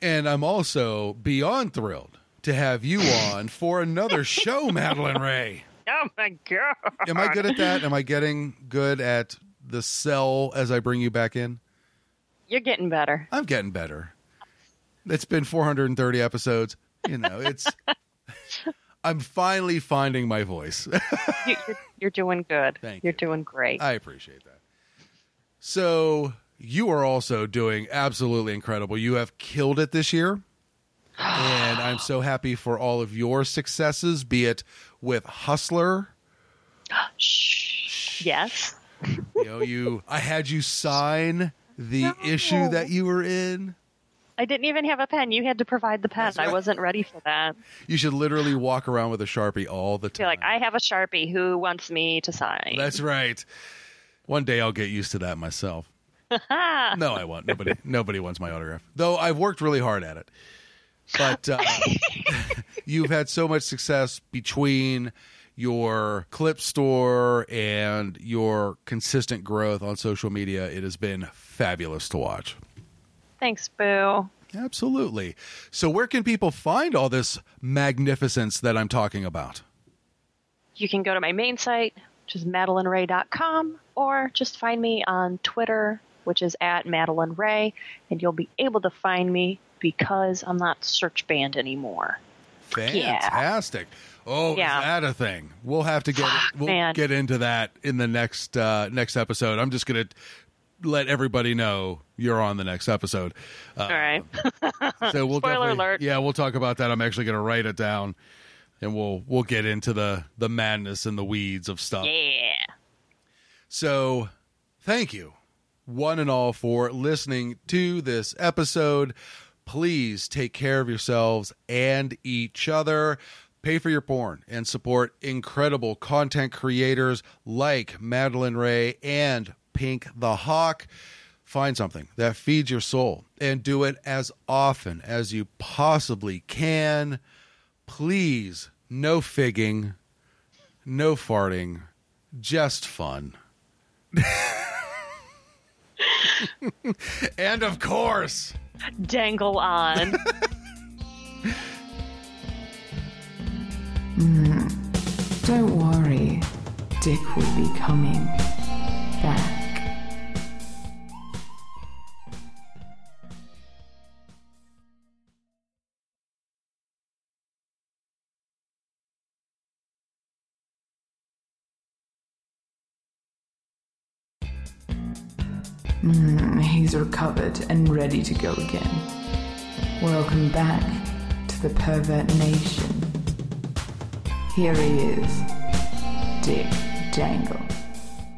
And I'm also beyond thrilled to have you on for another show, Madeline Ray. Oh my god. Am I good at that? Am I getting good at the sell as I bring you back in? You're getting better. I'm getting better. It's been 430 episodes. You know, it's. I'm finally finding my voice. You, you're, you're doing good. Thank you're you. doing great. I appreciate that. So, you are also doing absolutely incredible. You have killed it this year. and I'm so happy for all of your successes, be it with Hustler. Yes. You know, you I had you sign the issue that you were in. I didn't even have a pen. You had to provide the pen. That's I wasn't ready for that. You should literally walk around with a Sharpie all the time. You're like, I have a Sharpie. Who wants me to sign? That's right. One day I'll get used to that myself. No, I won't. Nobody, nobody wants my autograph. Though I've worked really hard at it. But uh, you've had so much success between your clip store and your consistent growth on social media. It has been fabulous to watch. Thanks, Boo. Absolutely. So, where can people find all this magnificence that I'm talking about? You can go to my main site, which is madeleineray.com, or just find me on Twitter which is at Madeline Ray, and you'll be able to find me because I'm not search banned anymore. Fantastic. Oh, Yeah. is that a thing? We'll have to get we'll Man. get into that in the next uh, next episode. I'm just gonna let everybody know you're on the next episode. Uh, All right. So we'll Spoiler alert. Yeah, we'll talk about that. I'm actually gonna write it down, and we'll we'll get into the the madness and the weeds of stuff. yeah. So, thank you, one and all, for listening to this episode. Please take care of yourselves and each other. Pay for your porn and support incredible content creators like Madeline Ray and Pink the Hawk. Find something that feeds your soul and do it as often as you possibly can. Please, no figging, no farting, just fun. and of course, Dangle on. Don't worry, Dick will be coming back. Mm, recovered and ready to go again. Welcome back to the Pervert Nation. Here he is, Dick Dangle.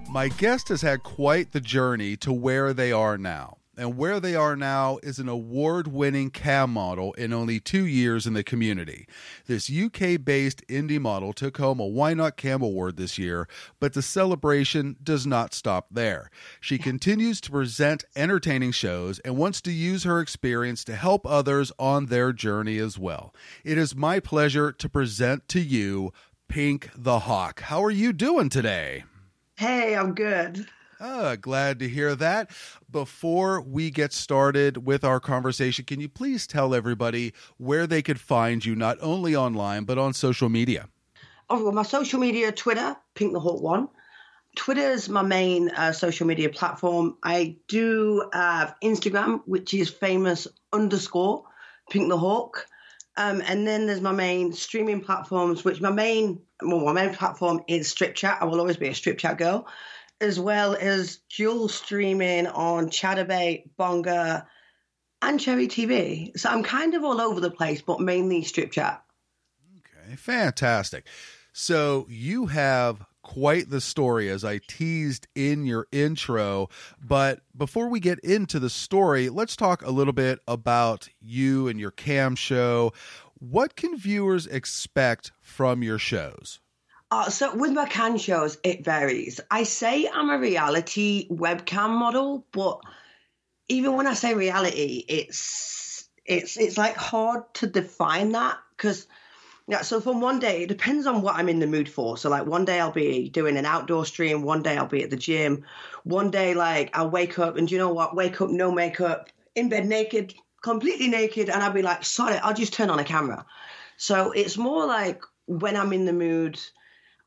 my guest has had quite the journey to where they are now. And where they are now is an award winning cam model in only two years in the community. This UK based indie model took home a YNOT Cam Award this year, but the celebration does not stop there. She continues to present entertaining shows and wants to use her experience to help others on their journey as well. It is my pleasure to present to you Pink the Hawk. How are you doing today? Hey, I'm good. Ah, glad to hear that. Before we get started with our conversation, can you please tell everybody where they could find you, not only online, but on social media? Oh, my social media, Twitter, Pink the Hawk One. Twitter is my main uh, social media platform. I do have Instagram, which is famous underscore Pink the Hawk. Um, and then there's my main streaming platforms, which my main well, my main platform is Strip Chat. I will always be a Strip Chat girl, as well as dual streaming on Chaturbate, Bonga, and Cherry TV. So I'm kind of all over the place, but mainly Strip Chat. Okay, fantastic. So you have quite the story as I teased in your intro. But before we get into the story, let's talk a little bit about you and your cam show. What can viewers expect from your shows? Uh, so with my can shows, it varies. I say I'm a reality webcam model, but even when I say reality, it's it's it's like hard to define that because yeah. So from one day, it depends on what I'm in the mood for. So like one day I'll be doing an outdoor stream, one day I'll be at the gym, one day like I'll wake up and you know what? Wake up no makeup, in bed naked, completely naked, and I'll be like, sorry, I'll just turn on a camera. So it's more like when I'm in the mood.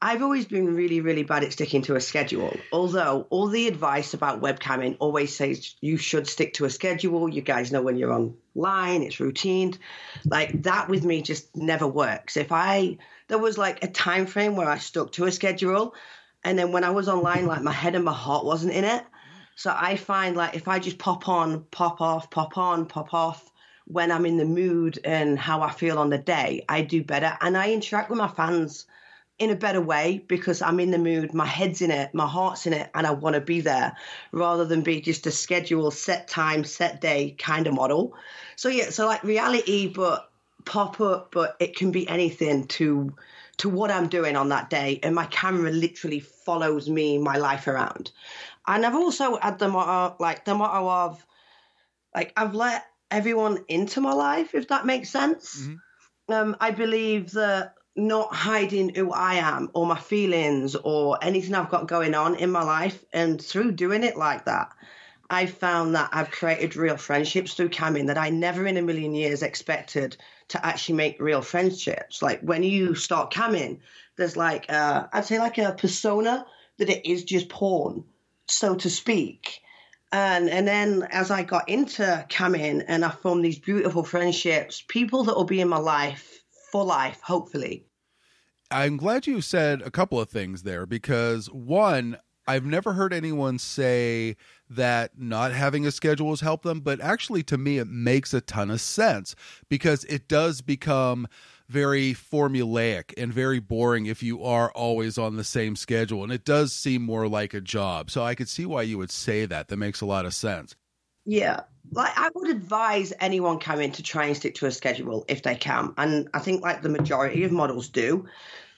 I've always been really, really bad at sticking to a schedule. Although all the advice about webcamming always says you should stick to a schedule. You guys know when you're online, it's routine. Like that with me just never works. If I there was like a time frame where I stuck to a schedule, and then when I was online, like my head and my heart wasn't in it. So I find like if I just pop on, pop off, pop on, pop off when I'm in the mood and how I feel on the day, I do better. And I interact with my fans in a better way because I'm in the mood, my head's in it, my heart's in it, and I want to be there rather than be just a schedule, set time, set day kind of model. So yeah, so like reality, but pop up, but it can be anything to to what I'm doing on that day, and my camera literally follows me, my life around. And I've also had the motto, like the motto of, like I've let everyone into my life, if that makes sense. Um, I believe that not hiding who I am or my feelings or anything I've got going on in my life. And through doing it like that, I've found that I've created real friendships through camming that I never in a million years expected to actually make real friendships. Like when you start camming, there's like, uh, I'd say like a persona that it is just porn, so to speak. And and then as I got into camming and I formed these beautiful friendships, people that will be in my life for life, hopefully. I'm glad you said a couple of things there because one, I've never heard anyone say that not having a schedule has helped them, but actually to me it makes a ton of sense because it does become very formulaic and very boring if you are always on the same schedule and it does seem more like a job. So I could see why you would say that. That makes a lot of sense. Yeah. Like I would advise anyone coming to try and stick to a schedule if they can. And I think like the majority of models do.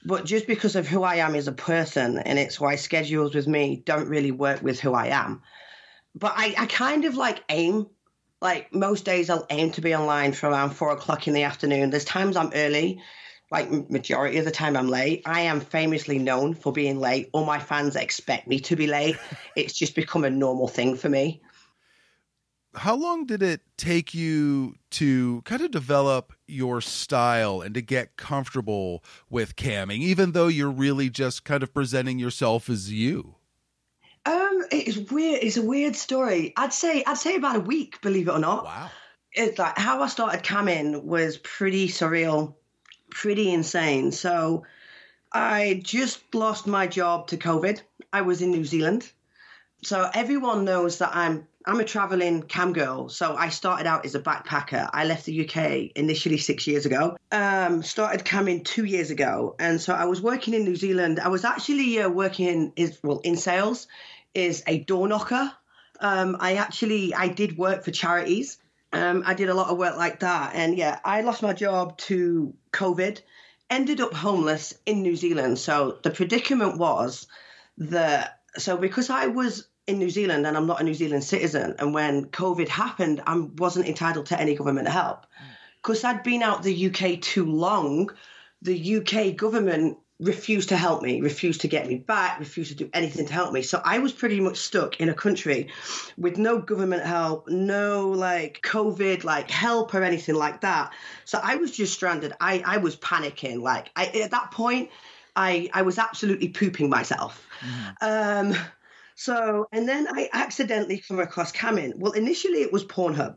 But just because of who I am as a person, and it's why schedules with me don't really work with who I am. But I, I kind of like aim, like most days I'll aim to be online for around four o'clock in the afternoon. There's times I'm early, like majority of the time I'm late. I am famously known for being late. All my fans expect me to be late. it's just become a normal thing for me how long did it take you to kind of develop your style and to get comfortable with camming, even though you're really just kind of presenting yourself as you? Um, it's weird. It's a weird story. I'd say I'd say about a week, believe it or not. Wow. It's like how I started camming was pretty surreal, pretty insane. So I just lost my job to COVID. I was in New Zealand. So everyone knows that I'm I'm a traveling cam girl, so I started out as a backpacker. I left the UK initially six years ago. Um, started camming two years ago, and so I was working in New Zealand. I was actually uh, working is well in sales, is a door knocker. Um, I actually I did work for charities. Um, I did a lot of work like that, and yeah, I lost my job to COVID. Ended up homeless in New Zealand. So the predicament was that so because I was in New Zealand and I'm not a New Zealand citizen. And when COVID happened, I wasn't entitled to any government help. Because I'd been out the UK too long, the UK government refused to help me, refused to get me back, refused to do anything to help me. So I was pretty much stuck in a country with no government help, no like COVID like help or anything like that. So I was just stranded. I, I was panicking. Like I, at that point, I, I was absolutely pooping myself. Mm-hmm. Um, so, and then I accidentally come across camming. Well, initially it was Pornhub.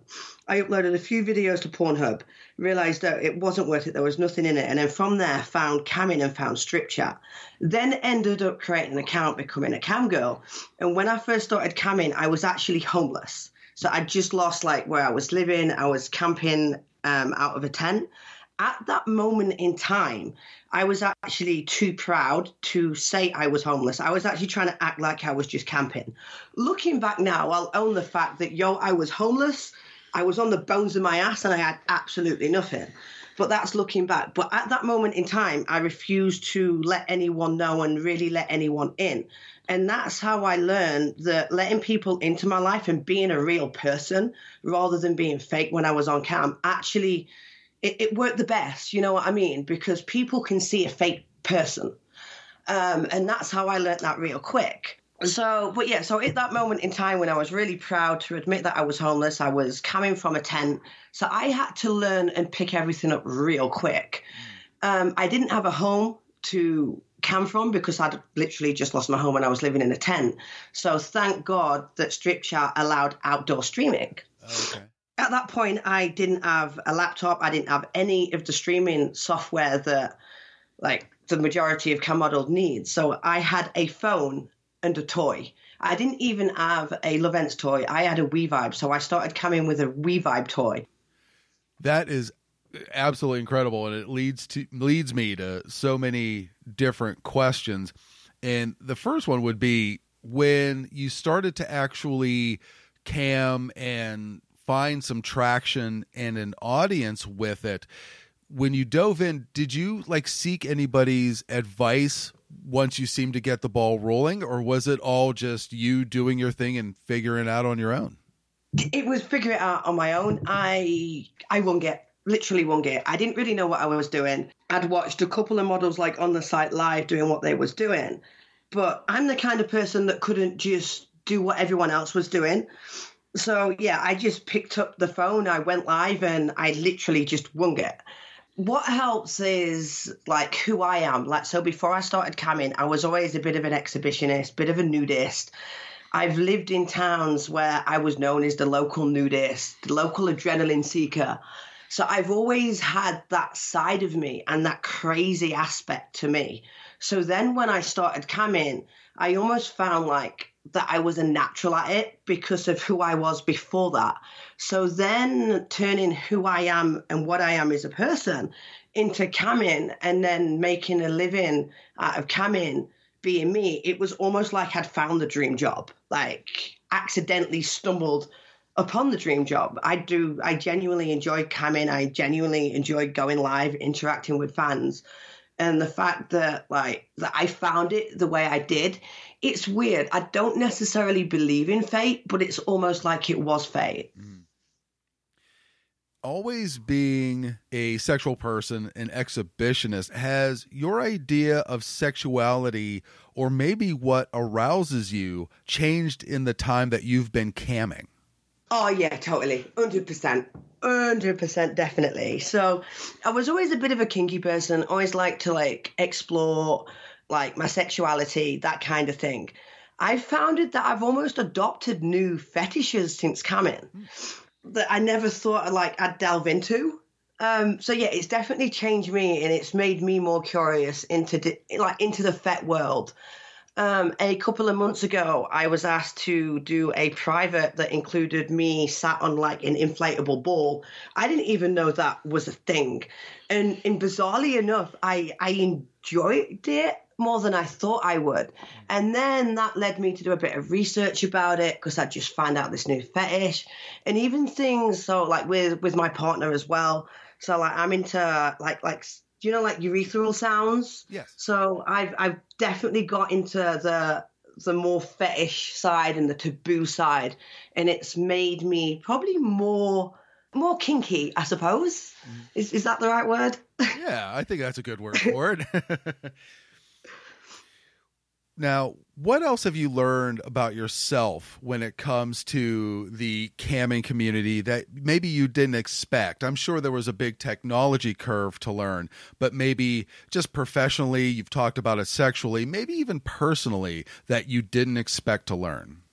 I uploaded a few videos to Pornhub, realized that it wasn't worth it, there was nothing in it. And then from there, found camming and found strip chat. Then ended up creating an account, becoming a cam girl. And when I first started camming, I was actually homeless. So I just lost like where I was living. I was camping um, out of a tent at that moment in time, I was actually too proud to say I was homeless. I was actually trying to act like I was just camping. Looking back now, I'll own the fact that, yo, I was homeless. I was on the bones of my ass and I had absolutely nothing. But that's looking back. But at that moment in time, I refused to let anyone know and really let anyone in. And that's how I learned that letting people into my life and being a real person rather than being fake when I was on cam actually it, it worked the best. You know what I mean? Because people can see a fake person. Um, and that's how I learned that real quick. So, but yeah, so at that moment in time when I was really proud to admit that I was homeless, I was coming from a tent. So I had to learn and pick everything up real quick. Um, I didn't have a home to come from because I'd literally just lost my home when I was living in a tent. So thank God that Strip Chat allowed outdoor streaming. Okay at that point, I didn't have a laptop. I didn't have any of the streaming software that, like, the majority of cam models need. So I had a phone and a toy. I didn't even have a Lovense toy. I had a WeVibe. So I started coming with a WeVibe toy. That is absolutely incredible, and it leads to leads me to so many different questions. And the first one would be when you started to actually cam and find some traction and an audience with it. When you dove in did you like seek anybody's advice once you seemed to get the ball rolling or was it all just you doing your thing and figuring it out on your own? It was figuring it out on my own. I i won't get literally won't get. I didn't really know what i was doing. I'd watched a couple of models like on the site live doing what they was doing. But i'm the kind of person that couldn't just do what everyone else was doing so yeah, I just picked up the phone, I went live, and I literally just wung it. What helps is like who I am. Like so, before I started coming, I was always a bit of an exhibitionist, bit of a nudist. I've lived in towns where I was known as the local nudist, the local adrenaline seeker. So I've always had that side of me and that crazy aspect to me. So then when I started coming, I almost found like that I was a natural at it because of who I was before that. So then turning who I am and what I am as a person into camming and then making a living out of camming being me, it was almost like I'd found the dream job. Like accidentally stumbled upon the dream job. I do I genuinely enjoy camming. I genuinely enjoy going live, interacting with fans. And the fact that like that I found it the way I did, it's weird. I don't necessarily believe in fate, but it's almost like it was fate. Mm always being a sexual person, an exhibitionist, has your idea of sexuality or maybe what arouses you changed in the time that you've been camming? Oh, yeah, totally. 100%. 100% definitely. So I was always a bit of a kinky person, always liked to like explore like my sexuality, that kind of thing. I found it that I've almost adopted new fetishes since camming Mm that I never thought like I'd delve into. Um, so yeah, it's definitely changed me, and it's made me more curious into di- like into the fet world. Um, a couple of months ago, I was asked to do a private that included me sat on like an inflatable ball. I didn't even know that was a thing, and, and bizarrely enough, I I enjoyed it more than I thought I would. And then that led me to do a bit of research about it because I just found out this new fetish and even things so like with with my partner as well. So like I'm into like like do you know like urethral sounds? Yes. So I've I've definitely got into the the more fetish side and the taboo side and it's made me probably more more kinky, I suppose. Mm. Is is that the right word? Yeah, I think that's a good word for it. Now, what else have you learned about yourself when it comes to the camming community that maybe you didn't expect? I'm sure there was a big technology curve to learn, but maybe just professionally, you've talked about it sexually, maybe even personally, that you didn't expect to learn.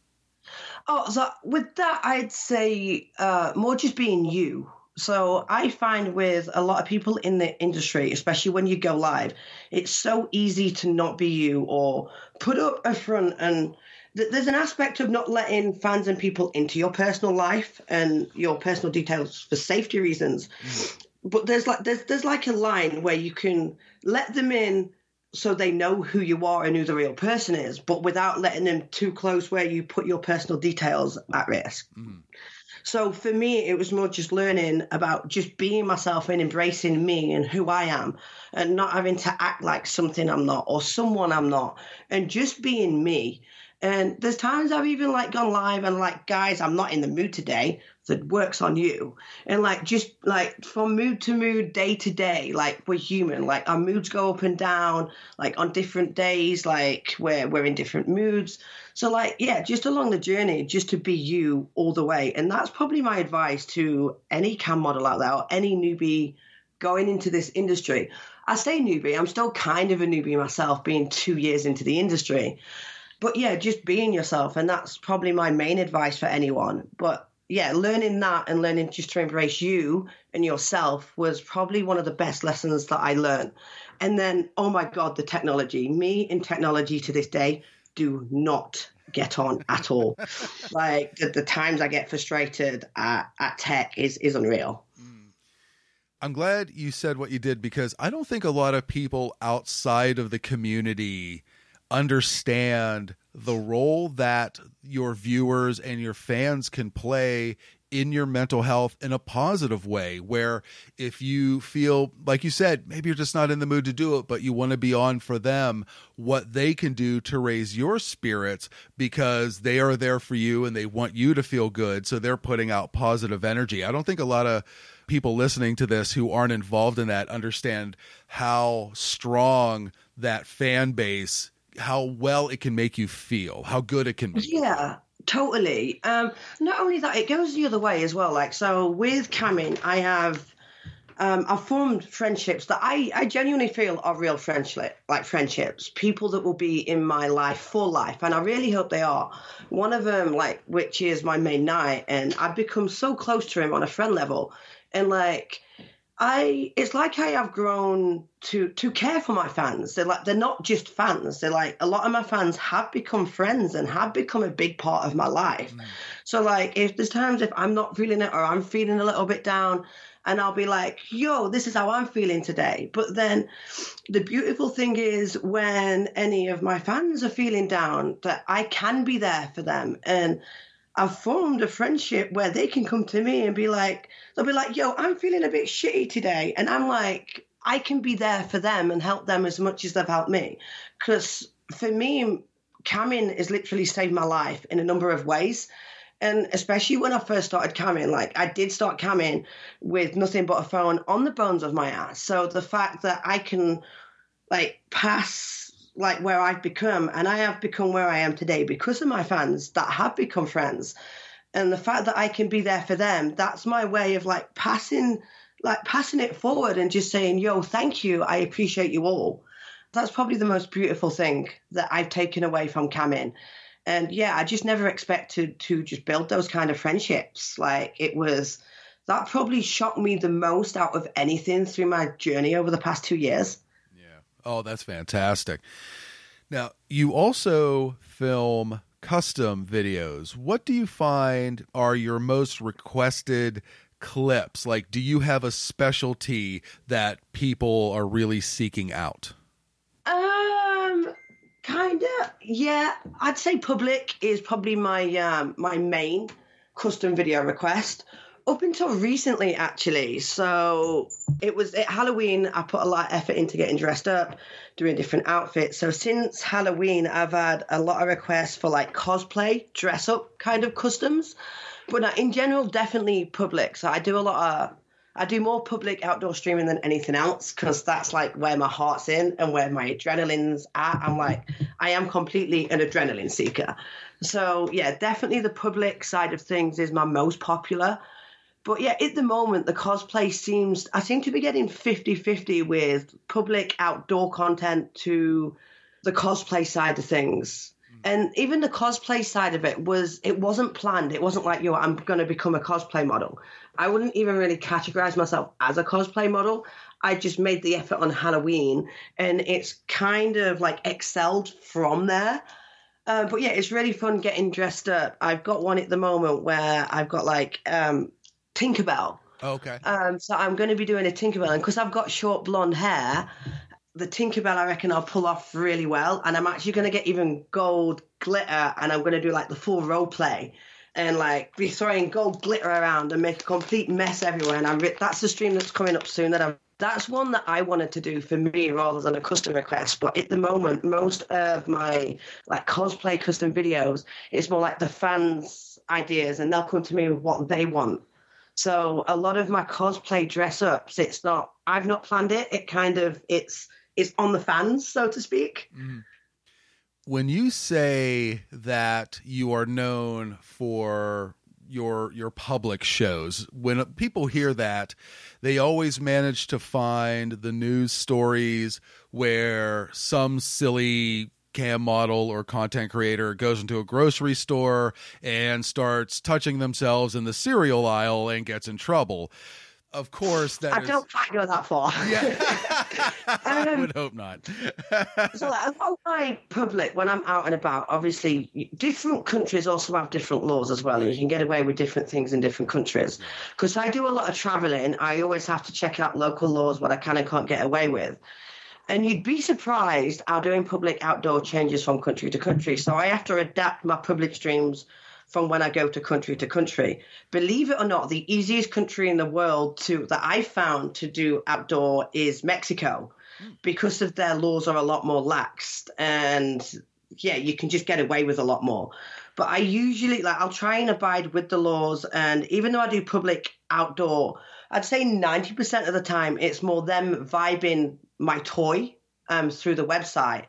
Oh, so with that, I'd say uh, more just being you. So I find with a lot of people in the industry, especially when you go live, it's so easy to not be you or put up a front and th- there's an aspect of not letting fans and people into your personal life and your personal details for safety reasons. Mm. But there's like there's there's like a line where you can let them in so they know who you are and who the real person is, but without letting them too close where you put your personal details at risk. Mm. So for me, it was more just learning about just being myself and embracing me and who I am and not having to act like something I'm not or someone I'm not and just being me. And there's times I've even like gone live and like, guys, I'm not in the mood today that works on you. And like just like from mood to mood, day to day, like we're human. Like our moods go up and down, like on different days, like we're we're in different moods. So like yeah, just along the journey, just to be you all the way. And that's probably my advice to any cam model out there or any newbie going into this industry. I say newbie, I'm still kind of a newbie myself, being two years into the industry. But yeah, just being yourself, and that's probably my main advice for anyone. But yeah, learning that and learning just to embrace you and yourself was probably one of the best lessons that I learned. And then, oh my God, the technology. Me in technology to this day do not get on at all. like the, the, times I get frustrated at, at tech is is unreal. Mm. I'm glad you said what you did because I don't think a lot of people outside of the community understand the role that your viewers and your fans can play in your mental health in a positive way where if you feel like you said maybe you're just not in the mood to do it but you want to be on for them what they can do to raise your spirits because they are there for you and they want you to feel good so they're putting out positive energy i don't think a lot of people listening to this who aren't involved in that understand how strong that fan base how well it can make you feel, how good it can make. Yeah. Totally. Um, not only that, it goes the other way as well. Like, so with camming, I have um, I've formed friendships that I, I genuinely feel are real friendship, like friendships, people that will be in my life for life, and I really hope they are. One of them, like, which is my main night, and I've become so close to him on a friend level, and like, I, it's like I have grown to to care for my fans. They're like they're not just fans. They're like a lot of my fans have become friends and have become a big part of my life. Mm. So like if there's times if I'm not feeling it or I'm feeling a little bit down, and I'll be like, yo, this is how I'm feeling today. But then the beautiful thing is when any of my fans are feeling down, that I can be there for them. And I've formed a friendship where they can come to me and be like, they'll be like, yo, I'm feeling a bit shitty today. And I'm like, I can be there for them and help them as much as they've helped me. Because for me, camming has literally saved my life in a number of ways and especially when I first started camming, like I did start camming with nothing but a phone on the bones of my ass. So the fact that I can like pass like where I've become and I have become where I am today because of my fans that have become friends. And the fact that I can be there for them, that's my way of like passing like passing it forward and just saying, yo, thank you. I appreciate you all. That's probably the most beautiful thing that I've taken away from camming and yeah, I just never expected to just build those kind of friendships. Like it was that probably shocked me the most out of anything through my journey over the past two years. Oh, that's fantastic. Now, you also film custom videos. What do you find are your most requested clips? Like, do you have a specialty that people are really seeking out? Um, Kinda, yeah. I'd say public is probably my um, my main custom video request up until recently, actually. So it was at Halloween. I put a lot of effort into getting dressed up, doing different outfits. So since Halloween, I've had a lot of requests for like cosplay, dress up kind of customs. But in general, definitely public. So I do a lot of I do more public outdoor streaming than anything else because that's like where my heart's in and where my adrenaline's at. I'm like, I am completely an adrenaline seeker. So, yeah, definitely the public side of things is my most popular. But yeah, at the moment, the cosplay seems, I seem to be getting 50 50 with public outdoor content to the cosplay side of things. And even the cosplay side of it was, it wasn't planned. It wasn't like, yo, I'm going to become a cosplay model. I wouldn't even really categorize myself as a cosplay model. I just made the effort on Halloween and it's kind of like excelled from there. Uh, but yeah, it's really fun getting dressed up. I've got one at the moment where I've got like um, Tinkerbell. okay. Um, so I'm going to be doing a Tinkerbell, and because I've got short blonde hair, the Tinkerbell I reckon I'll pull off really well. And I'm actually going to get even gold glitter, and I'm going to do like the full role play and like be throwing gold glitter around and make a complete mess everywhere. And I'm re- that's the stream that's coming up soon. That I'm that's one that I wanted to do for me rather than a custom request. But at the moment, most of my like cosplay custom videos, it's more like the fans' ideas, and they'll come to me with what they want. So a lot of my cosplay dress ups, it's not I've not planned it. It kind of it's it's on the fans, so to speak. Mm when you say that you are known for your your public shows when people hear that they always manage to find the news stories where some silly cam model or content creator goes into a grocery store and starts touching themselves in the cereal aisle and gets in trouble of course that I is... don't quite go that far. Yeah, I um, would hope not. so like, my public when I'm out and about, obviously different countries also have different laws as well, and you can get away with different things in different countries. Because I do a lot of traveling, I always have to check out local laws what I can and can't get away with. And you'd be surprised how doing public outdoor changes from country to country. So I have to adapt my public streams from when I go to country to country. Believe it or not, the easiest country in the world to that I found to do outdoor is Mexico because of their laws are a lot more laxed and yeah, you can just get away with a lot more. But I usually like I'll try and abide with the laws and even though I do public outdoor, I'd say 90% of the time it's more them vibing my toy um, through the website.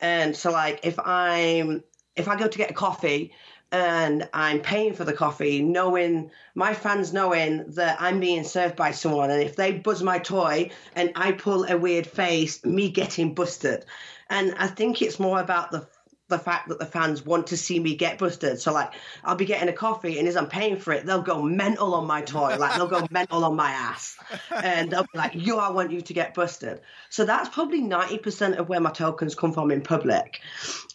And so like if I'm if I go to get a coffee and I'm paying for the coffee, knowing my fans knowing that I'm being served by someone, and if they buzz my toy and I pull a weird face, me getting busted. And I think it's more about the the fact that the fans want to see me get busted. So like I'll be getting a coffee and as I'm paying for it, they'll go mental on my toy. Like they'll go mental on my ass. And they'll be like, yo, I want you to get busted. So that's probably 90% of where my tokens come from in public.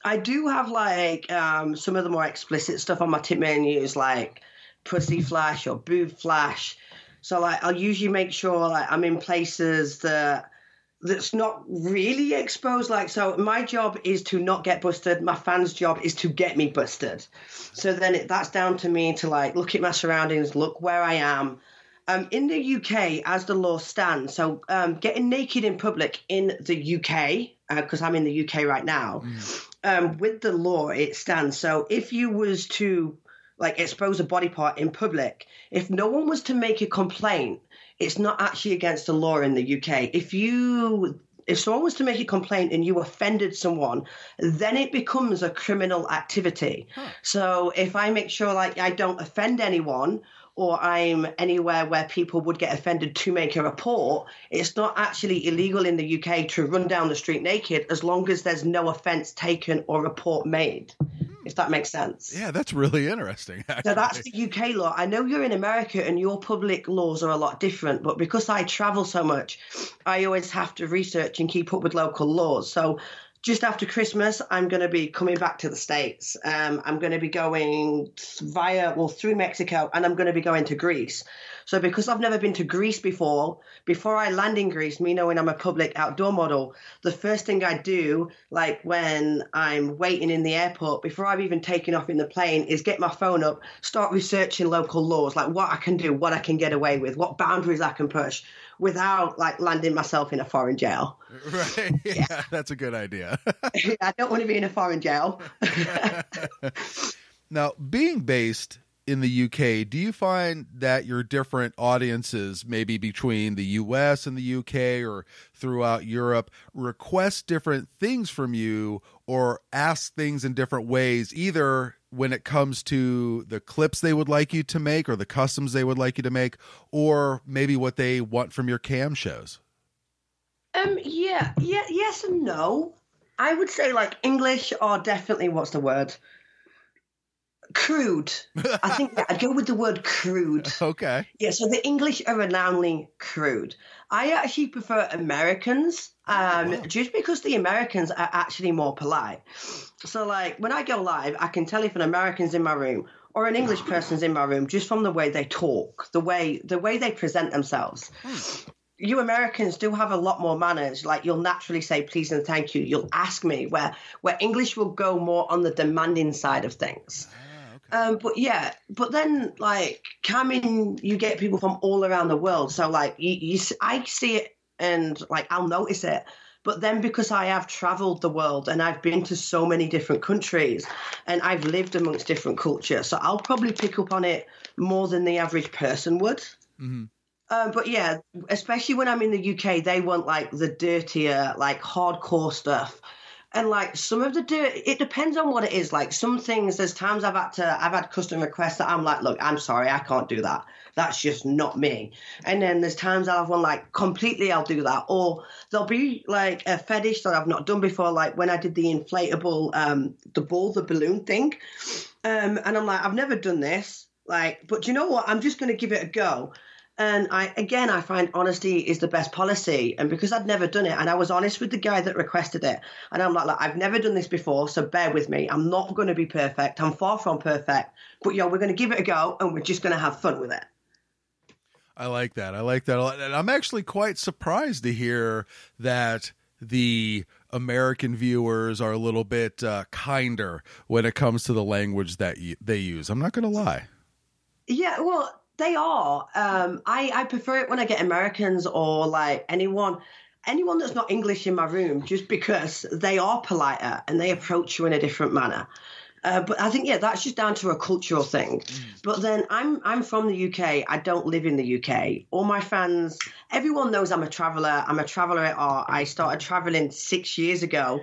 I do have like um, some of the more explicit stuff on my tip menus like pussy flash or boob flash. So like I'll usually make sure like I'm in places that that's not really exposed like so my job is to not get busted. My fans job is to get me busted. So then it, that's down to me to like look at my surroundings look where i am. Um, in the uk as the law stands so um, getting naked in public in the uk because uh, i'm in the uk right now mm. um, with the law it stands. So if you was to like expose a body part in public if no one was to make a complaint it's not actually against the law in the UK. If you if someone was to make a complaint and you offended someone, then it becomes a criminal activity. Huh. So if I make sure like I don't offend anyone or I'm anywhere where people would get offended to make a report, it's not actually illegal in the UK to run down the street naked as long as there's no offense taken or report made if that makes sense. Yeah, that's really interesting. Actually. So that's the UK law. I know you're in America and your public laws are a lot different, but because I travel so much, I always have to research and keep up with local laws. So just after Christmas, I'm going to be coming back to the States. Um, I'm going to be going via, well, through Mexico, and I'm going to be going to Greece. So because I've never been to Greece before, before I land in Greece, me knowing I'm a public outdoor model, the first thing I do, like when I'm waiting in the airport, before I've even taken off in the plane, is get my phone up, start researching local laws, like what I can do, what I can get away with, what boundaries I can push without like landing myself in a foreign jail. Right. Yeah, yeah. that's a good idea. I don't want to be in a foreign jail. now, being based in the UK, do you find that your different audiences, maybe between the US and the UK or throughout Europe, request different things from you or ask things in different ways, either when it comes to the clips they would like you to make or the customs they would like you to make, or maybe what they want from your cam shows? Um, yeah, yeah, yes and no. I would say like English or definitely what's the word? Crude. I think yeah, I'd go with the word crude. Okay. Yeah, so the English are renownedly crude. I actually prefer Americans, um, oh, wow. just because the Americans are actually more polite. So, like, when I go live, I can tell if an American's in my room or an English person's in my room just from the way they talk, the way the way they present themselves. Hmm you Americans do have a lot more manners. Like you'll naturally say please and thank you. You'll ask me where where English will go more on the demanding side of things. Um, but yeah, but then like camming, you get people from all around the world. So like you, you, I see it and like I'll notice it. But then because I have traveled the world and I've been to so many different countries and I've lived amongst different cultures, so I'll probably pick up on it more than the average person would. Mm-hmm. Um, but yeah, especially when I'm in the UK, they want like the dirtier, like hardcore stuff and like some of the dirt it depends on what it is. Like some things there's times i've had to i've had custom requests that i'm like look i'm sorry i can't do that. That's just not me. And then there's times i'll have one like completely i'll do that. Or there'll be like a fetish that i've not done before like when i did the inflatable um the ball the balloon thing. Um and i'm like i've never done this. Like but you know what? I'm just going to give it a go and I again I find honesty is the best policy. And because I'd never done it, and I was honest with the guy that requested it, and I'm like, like I've never done this before, so bear with me. I'm not going to be perfect. I'm far from perfect, but yo, we're going to give it a go, and we're just going to have fun with it. I like that. I like that a lot. And I'm actually quite surprised to hear that the American viewers are a little bit uh, kinder when it comes to the language that they use. I'm not going to lie. Yeah, well, they are. Um, I, I prefer it when I get Americans or like anyone anyone that's not English in my room just because they are politer and they approach you in a different manner. Uh, but I think yeah, that's just down to a cultural thing. Mm. But then I'm I'm from the UK. I don't live in the UK. All my fans, everyone knows I'm a traveller. I'm a traveller at heart. I started travelling six years ago,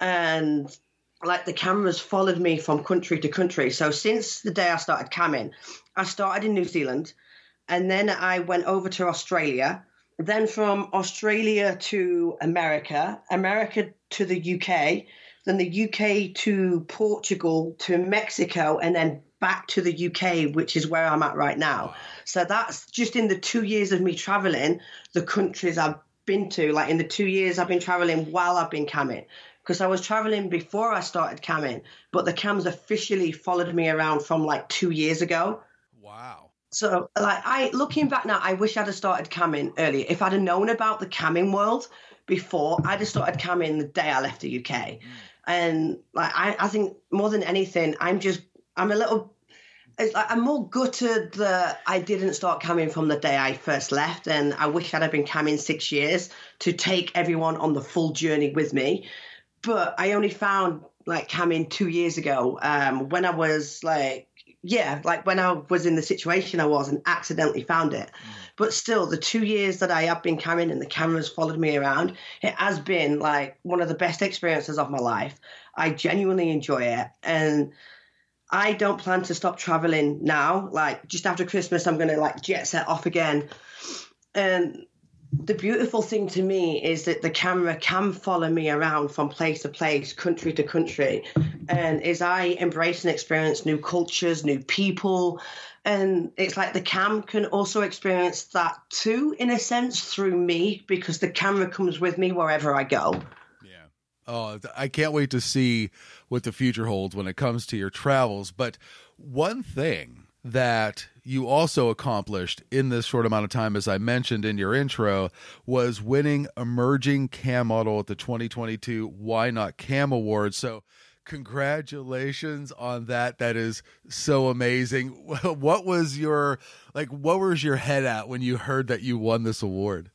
and like the cameras followed me from country to country. So since the day I started camming, I started in New Zealand, and then I went over to Australia. Then from Australia to America, America to the UK, then the UK to Portugal to Mexico, and then back to the UK, which is where I'm at right now. So that's just in the two years of me traveling, the countries I've been to. Like in the two years I've been traveling while I've been camming. Because I was traveling before I started camming, but the cams officially followed me around from like two years ago. Wow. So, like, I looking back now, I wish I'd have started camming earlier. If I'd have known about the camming world before, I'd have started camming the day I left the UK. Mm. And like, I, I think more than anything, I'm just, I'm a little it's like I'm more gutted that I didn't start camming from the day I first left, and I wish I'd have been camming six years to take everyone on the full journey with me. But I only found like camming two years ago um, when I was like, yeah, like when I was in the situation I was and accidentally found it. Mm. But still, the two years that I have been camming and the cameras followed me around, it has been like one of the best experiences of my life. I genuinely enjoy it, and I don't plan to stop traveling now. Like just after Christmas, I'm gonna like jet set off again. And the beautiful thing to me is that the camera can follow me around from place to place, country to country. And as I embrace and experience new cultures, new people, and it's like the cam can also experience that too, in a sense, through me, because the camera comes with me wherever I go. Yeah. Oh, I can't wait to see what the future holds when it comes to your travels. But one thing that you also accomplished in this short amount of time, as I mentioned in your intro, was winning Emerging Cam Model at the 2022 YNOT Cam Awards. So, congratulations on that. That is so amazing. What was your like? What was your head at when you heard that you won this award?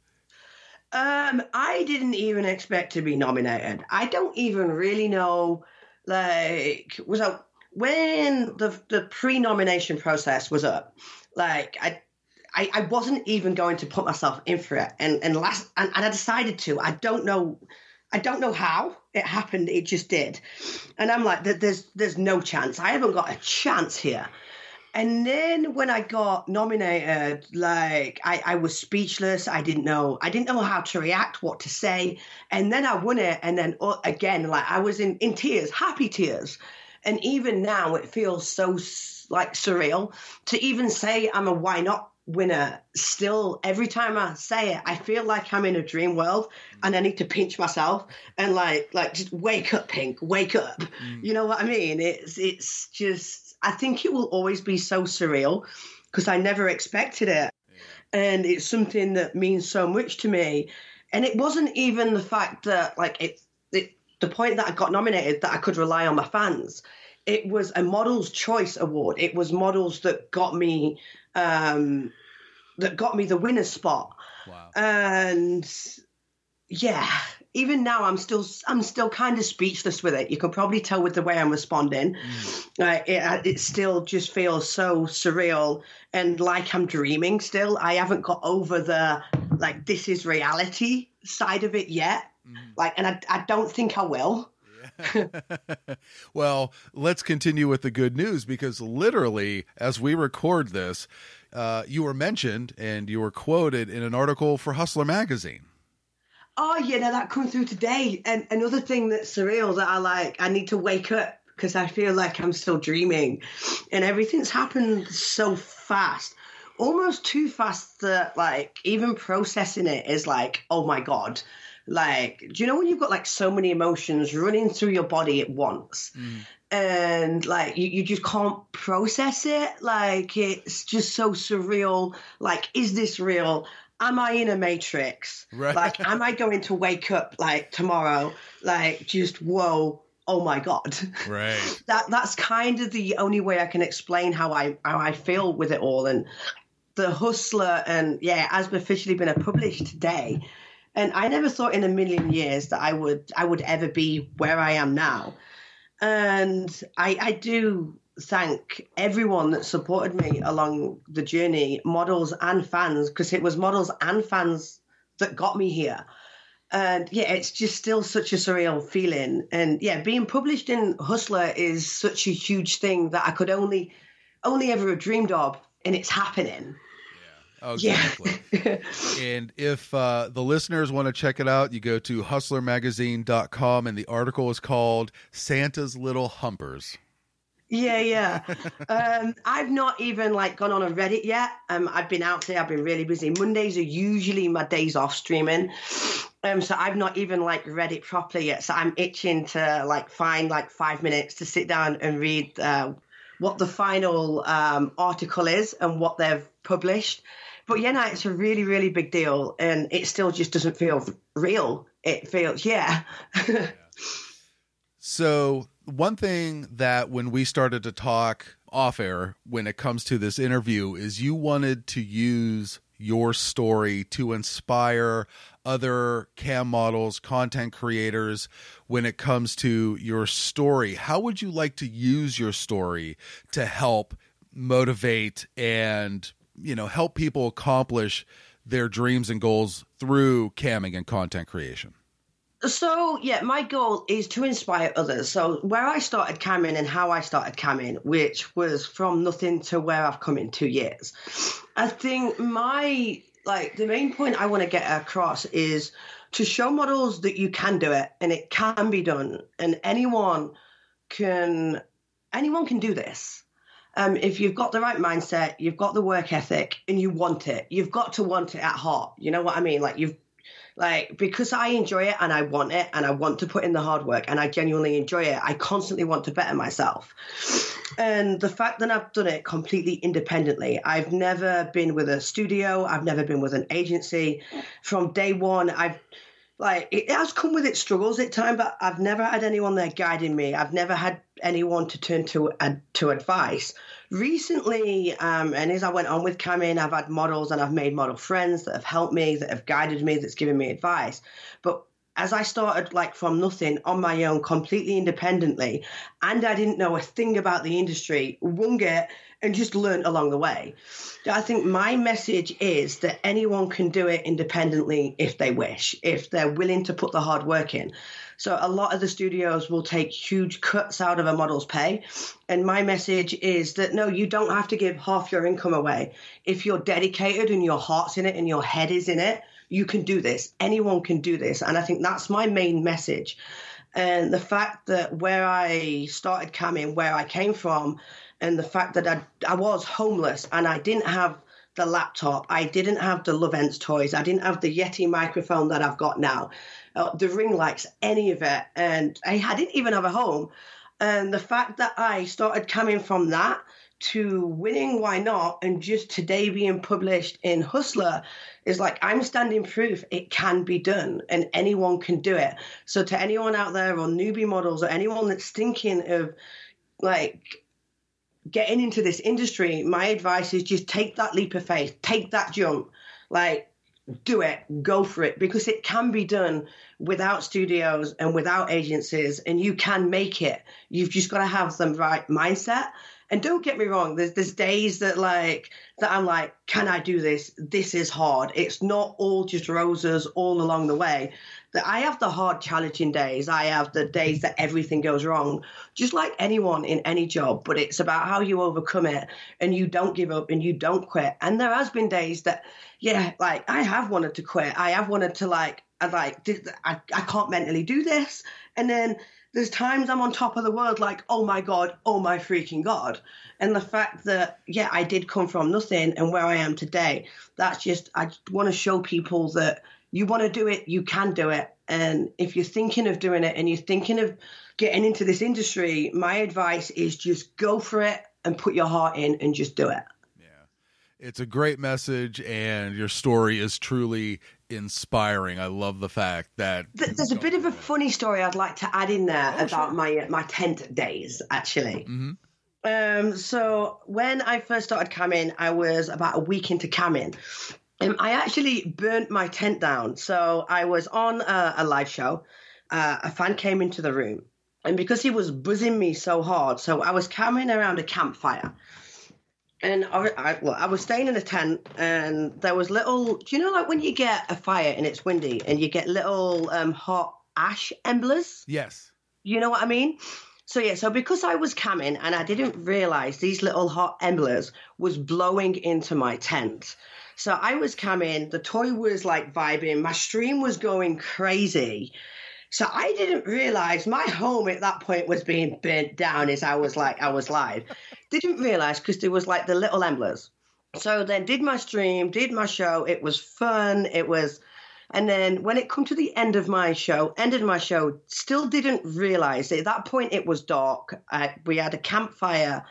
Um, I didn't even expect to be nominated. I don't even really know. Like, was I, when the the pre-nomination process was up? Like, I. I, I wasn't even going to put myself in for it, and and last and, and I decided to. I don't know, I don't know how it happened. It just did, and I'm like, there's there's no chance. I haven't got a chance here. And then when I got nominated, like I, I was speechless. I didn't know. I didn't know how to react, what to say. And then I won it. And then uh, again, like I was in, in tears, happy tears. And even now, it feels so like surreal to even say I'm a YNOT winner. Still, every time I say it, I feel like I'm in a dream world, and I need to pinch myself and like like just wake up, Pink, wake up. Mm. You know what I mean? It's it's just I think it will always be so surreal because I never expected it. And it's something that means so much to me. And it wasn't even the fact that, like, it, it the point that I got nominated that I could rely on my fans. It was a Models Choice Award. It was models that got me, um, that got me the winner spot. Wow. And yeah, even now I'm still I'm still kind of speechless with it. You can probably tell with the way I'm responding. Mm. Uh, it, uh, it still just feels so surreal and like I'm dreaming. Still, I haven't got over the like this is reality side of it yet. Mm. Like, and I I don't think I will. well, let's continue with the good news because literally, as we record this, uh, you were mentioned and you were quoted in an article for Hustler magazine oh yeah, now that come through today. And another thing that's surreal that I like, I need to wake up because I feel like I'm still dreaming, and everything's happened so fast, almost too fast that like even processing it is like, oh my god. Like, do you know when you've got like so many emotions running through your body at once? Mm and like you, you just can't process it like it's just so surreal like is this real am I in a matrix? Right. Like, am I going to wake up like tomorrow, like just whoa, oh my god? Right. that that's kind of the only way I can explain how I how I feel with it all. And the hustler, and yeah, has officially been published today. And I never thought in a million years that I would I would ever be where I am now. And I I do thank everyone that supported me along the journey, models and fans, because it was models and fans that got me here. And yeah, it's just still such a surreal feeling. And yeah, being published in Hustler is such a huge thing that I could only only ever have dreamed of, and it's happening. Oh, exactly. Yeah. and if uh, the listeners want to check it out, you go to hustlermagazine.com and the article is called Santa's Little Humpers. Yeah, yeah. um, I've not even like gone on a Reddit yet. Um, I've been out there. I've been really busy. Mondays are usually my days off streaming. Um, so I've not even like read it properly yet. So I'm itching to like find like five minutes to sit down and read uh, what the final um, article is and what they've published. But yeah, no, it's a really, really big deal, and it still just doesn't feel real. It feels, yeah. yeah. So one thing that when we started to talk off air when it comes to this interview is you wanted to use your story to inspire other cam models, content creators when it comes to your story. How would you like to use your story to help motivate and, you know, help people accomplish their dreams and goals through camming and content creation? So yeah, my goal is to inspire others. So where I started camming and how I started camming, which was from nothing to where I've come in two years. I think my like the main point I want to get across is to show models that you can do it and it can be done and anyone can anyone can do this. Um, if you've got the right mindset, you've got the work ethic, and you want it, you've got to want it at heart. You know what I mean? Like you've like because I enjoy it and I want it and I want to put in the hard work and I genuinely enjoy it. I constantly want to better myself. And the fact that I've done it completely independently, I've never been with a studio, I've never been with an agency. From day one, I've like it has come with its struggles at times, but I've never had anyone there guiding me. I've never had anyone to turn to uh, to advice recently, um, and as I went on with camming, I've had models and I've made model friends that have helped me, that have guided me, that's given me advice. But as I started like from nothing on my own, completely independently, and I didn't know a thing about the industry, wung it and just learn along the way. I think my message is that anyone can do it independently if they wish, if they're willing to put the hard work in. So a lot of the studios will take huge cuts out of a model's pay. And my message is that no, you don't have to give half your income away. If you're dedicated and your heart's in it and your head is in it, you can do this. Anyone can do this. And I think that's my main message. And the fact that where I started camming, where I came from, and the fact that I, I was homeless and I didn't have the laptop, I didn't have the Lovense toys, I didn't have the Yeti microphone that I've got now uh, the ring lights, any of it. And I, I didn't even have a home. And the fact that I started camming from that to winning YNOT and just today being published in Hustler is like I'm standing proof it can be done and anyone can do it. So to anyone out there or newbie models or anyone that's thinking of like getting into this industry, my advice is just take that leap of faith, take that jump. Like do it, go for it, because it can be done without studios and without agencies, and you can make it. You've just got to have the right mindset. And don't get me wrong, there's there's days that like that I'm like, can I do this? This is hard. It's not all just roses all along the way. That I have the hard, challenging days. I have the days that everything goes wrong, just like anyone in any job. But it's about how you overcome it and you don't give up and you don't quit. And there has been days that yeah, like I have wanted to quit. I have wanted to like, I like, I, I can't mentally do this. And then there's times I'm on top of the world, like, oh my God, oh my freaking God. And the fact that, yeah, I did come from nothing and where I am today, that's just, I want to show people that you want to do it, you can do it. And if you're thinking of doing it and you're thinking of getting into this industry, my advice is just go for it and put your heart in and just do it. Yeah. It's a great message, and your story is truly inspiring. I love the fact that there's a bit of a funny story I'd like to add in there oh, about sure. my my tent days. Actually, mm-hmm. um, so when I first started camming, I was about a week into camming. Um, I actually burnt my tent down. So I was on a, a live show. Uh, a fan came into the room, and because he was buzzing me so hard, so I was camming around a campfire and I, I, well, I was staying in a tent, and there was little. Do you know, like when you get a fire and it's windy, and you get little um, hot ash embers? Yes. You know what I mean? So yeah, so because I was camming and I didn't realize these little hot embers was blowing into my tent. So I was camming, the toy was like vibing, my stream was going crazy. So I didn't realize my home at that point was being burnt down as I was like I was live. didn't realize because there was like the little embers. So then did my stream, did my show. It was fun. It was and then when it come to the end of my show, ended my show, still didn't realize at that point it was dark. I, we had a campfire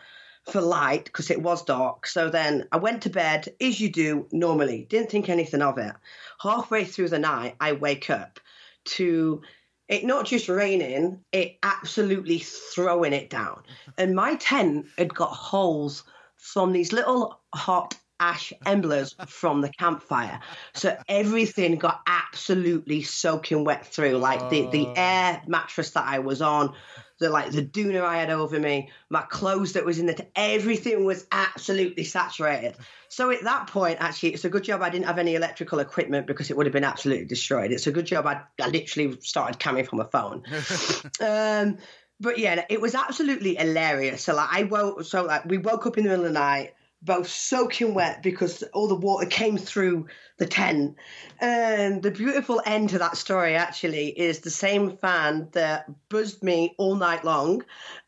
for light because it was dark. So then I went to bed as you do normally. Didn't think anything of it. Halfway through the night, I wake up to it not just raining, it absolutely throwing it down. And my tent had got holes from these little hot ash embers from the campfire. So everything got absolutely soaking wet through. Like the, the oh. air mattress that I was on, the like the doona I had over me, my clothes that was in the t- everything was absolutely saturated. So at that point, actually, it's a good job I didn't have any electrical equipment because it would have been absolutely destroyed. It's a good job I, I literally started camming from a phone. um, but yeah, it was absolutely hilarious. So like I woke, so like we woke up in the middle of the night both soaking wet because all the water came through the tent. And the beautiful end to that story actually is the same fan that buzzed me all night long.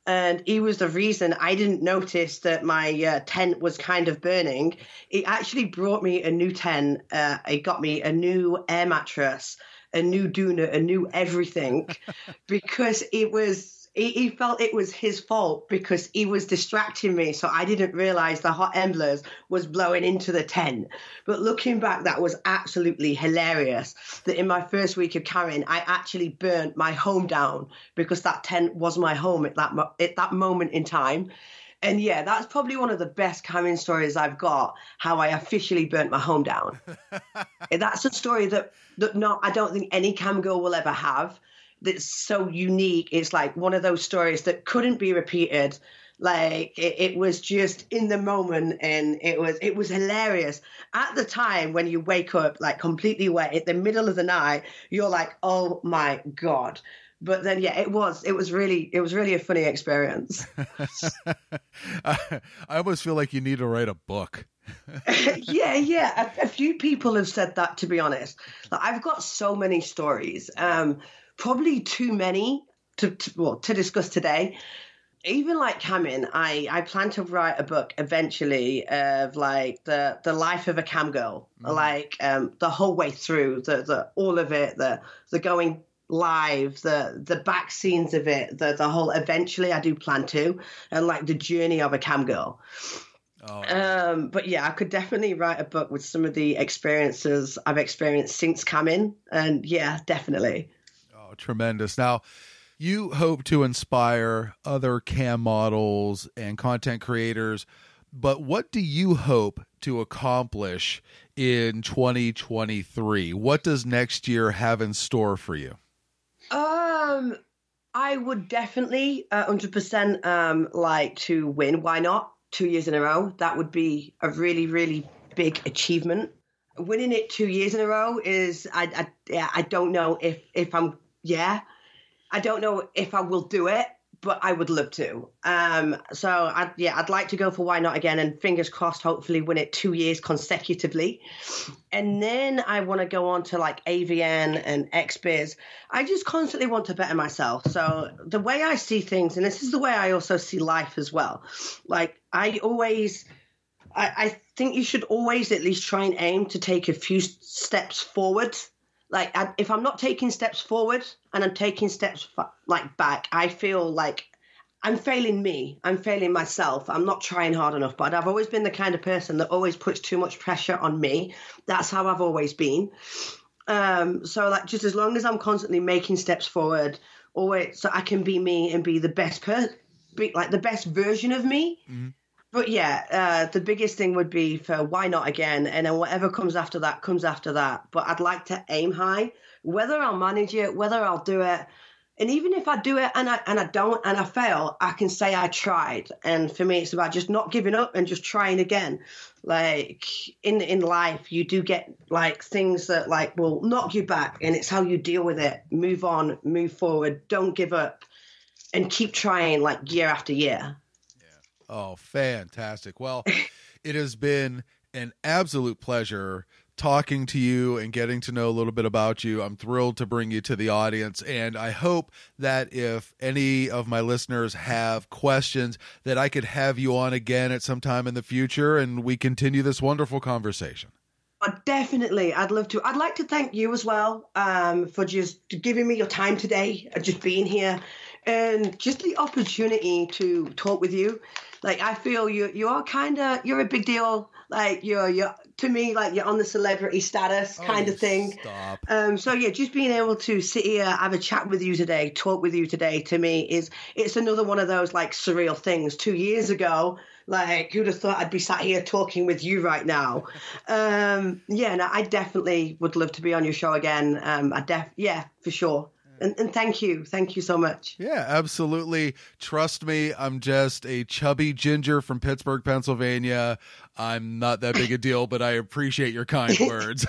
And he was the reason I didn't notice that my uh, tent was kind of burning. He actually brought me a new tent. Uh, he got me a new air mattress, a new doona, a new everything, because it was he, he, felt it was his fault because he was distracting me, so I didn't realize the hot embers was blowing into the tent. But looking back, that was absolutely hilarious. That in my first week of camming, I actually burnt my home down because that tent was my home at that mo- at that moment in time. And yeah, that's probably one of the best camming stories I've got. How I officially burnt my home down. that's a story that that not I don't think any cam girl will ever have that's so unique. It's like one of those stories that couldn't be repeated. Like it, it, was just in the moment, and it was it was hilarious. At the time when you wake up like completely wet in the middle of the night, you're like, oh my god. But then, yeah, it was it was really it was really a funny experience. I almost feel like you need to write a book. yeah, yeah. A, a, few people have said that. To be honest, like, I've got so many stories. Um, probably too many to, to, well, to discuss today. Even like camming, I, I plan to write a book eventually of like the, the life of a cam girl, mm. like um, the whole way through, the, the all of it, the the going live, the the back scenes of it, the the whole. Eventually, I do plan to, and like the journey of a cam girl. Oh. Um, but yeah, I could definitely write a book with some of the experiences I've experienced since camming, and yeah, definitely tremendous. Now, you hope to inspire other cam models and content creators, but what do you hope to accomplish in 2023? What does next year have in store for you? Um, I would definitely uh, 100% um, like to win. YNOT? Two years in a row. That would be a really, really big achievement. Winning it two years in a row is I I, I don't know if if I'm yeah. I don't know if I will do it, but I would love to. Um, so I'd, yeah, I'd like to go for YNOT again, and fingers crossed, hopefully win it two years consecutively. And then I want to go on to like AVN and XBiz. I just constantly want to better myself. So the way I see things, and this is the way I also see life as well. Like I always. I, I think you should always at least try and aim to take a few steps forward like I, if I'm not taking steps forward and I'm taking steps like back, I feel like I'm failing me. I'm failing myself. I'm not trying hard enough. But I've always been the kind of person that always puts too much pressure on me. That's how I've always been. Um, so like just as long as I'm constantly making steps forward, always so I can be me and be the best per, be like the best version of me. Mm-hmm but yeah, uh, the biggest thing would be for YNOT again, and then whatever comes after that comes after that. But I'd like to aim high. Whether I'll manage it, whether I'll do it, And even if I do it and I and I don't and I fail, I can say I tried. And for me, it's about just not giving up and just trying again. Like in in life, you do get like things that like will knock you back, and it's how you deal with it. Move on, move forward. Don't give up, and keep trying like year after year. Oh, fantastic. Well, it has been an absolute pleasure talking to you and getting to know a little bit about you. I'm thrilled to bring you to the audience and I hope that if any of my listeners have questions that I could have you on again at some time in the future and we continue this wonderful conversation. Uh, definitely, I'd love to. I'd like to thank you as well um, for just giving me your time today, uh, just being here, and just the opportunity to talk with you. Like I feel you, you are kind of you're a big deal. Like you're you're to me like you're on the celebrity status kind Oh, of thing. Stop. Um, so yeah, just being able to sit here, have a chat with you today, talk with you today, to me is it's another one of those like surreal things. Two years ago, like who'd have thought I'd be sat here talking with you right now? Um, yeah, no, I definitely would love to be on your show again. Um, I def, yeah, for sure. And, and thank you, thank you so much. Yeah, absolutely. Trust me, I'm just a chubby ginger from Pittsburgh, Pennsylvania. I'm not that big a deal, but I appreciate your kind words.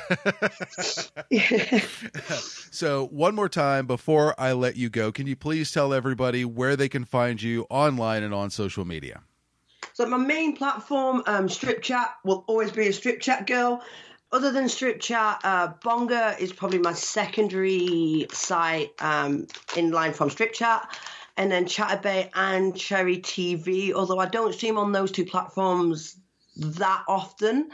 so, one more time before I let you go, can you please tell everybody where they can find you online and on social media? So my main platform, um, Strip Chat, will always be a Strip Chat girl. Other than Strip Chat, uh, Bonga is probably my secondary site um, in line from Strip Chat. And then Chaturbate and Cherry TV, although I don't stream on those two platforms that often.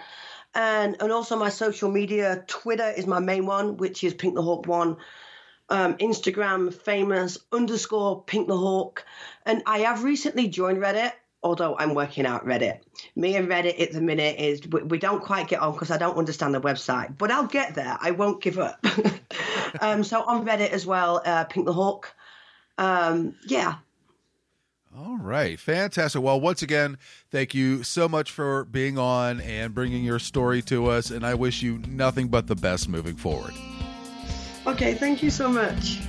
And, and also my social media, Twitter is my main one, which is Pink the Hawk One. Um, Instagram, famous underscore Pink the Hawk. And I have recently joined Reddit although I'm working out Reddit. Me and Reddit at the minute is we, we don't quite get on because I don't understand the website, but I'll get there. I won't give up. um, so on Reddit as well, uh, Pink the Hawk. Um, yeah. All right, fantastic. Well, once again, thank you so much for being on and bringing your story to us. And I wish you nothing but the best moving forward. Okay, thank you so much.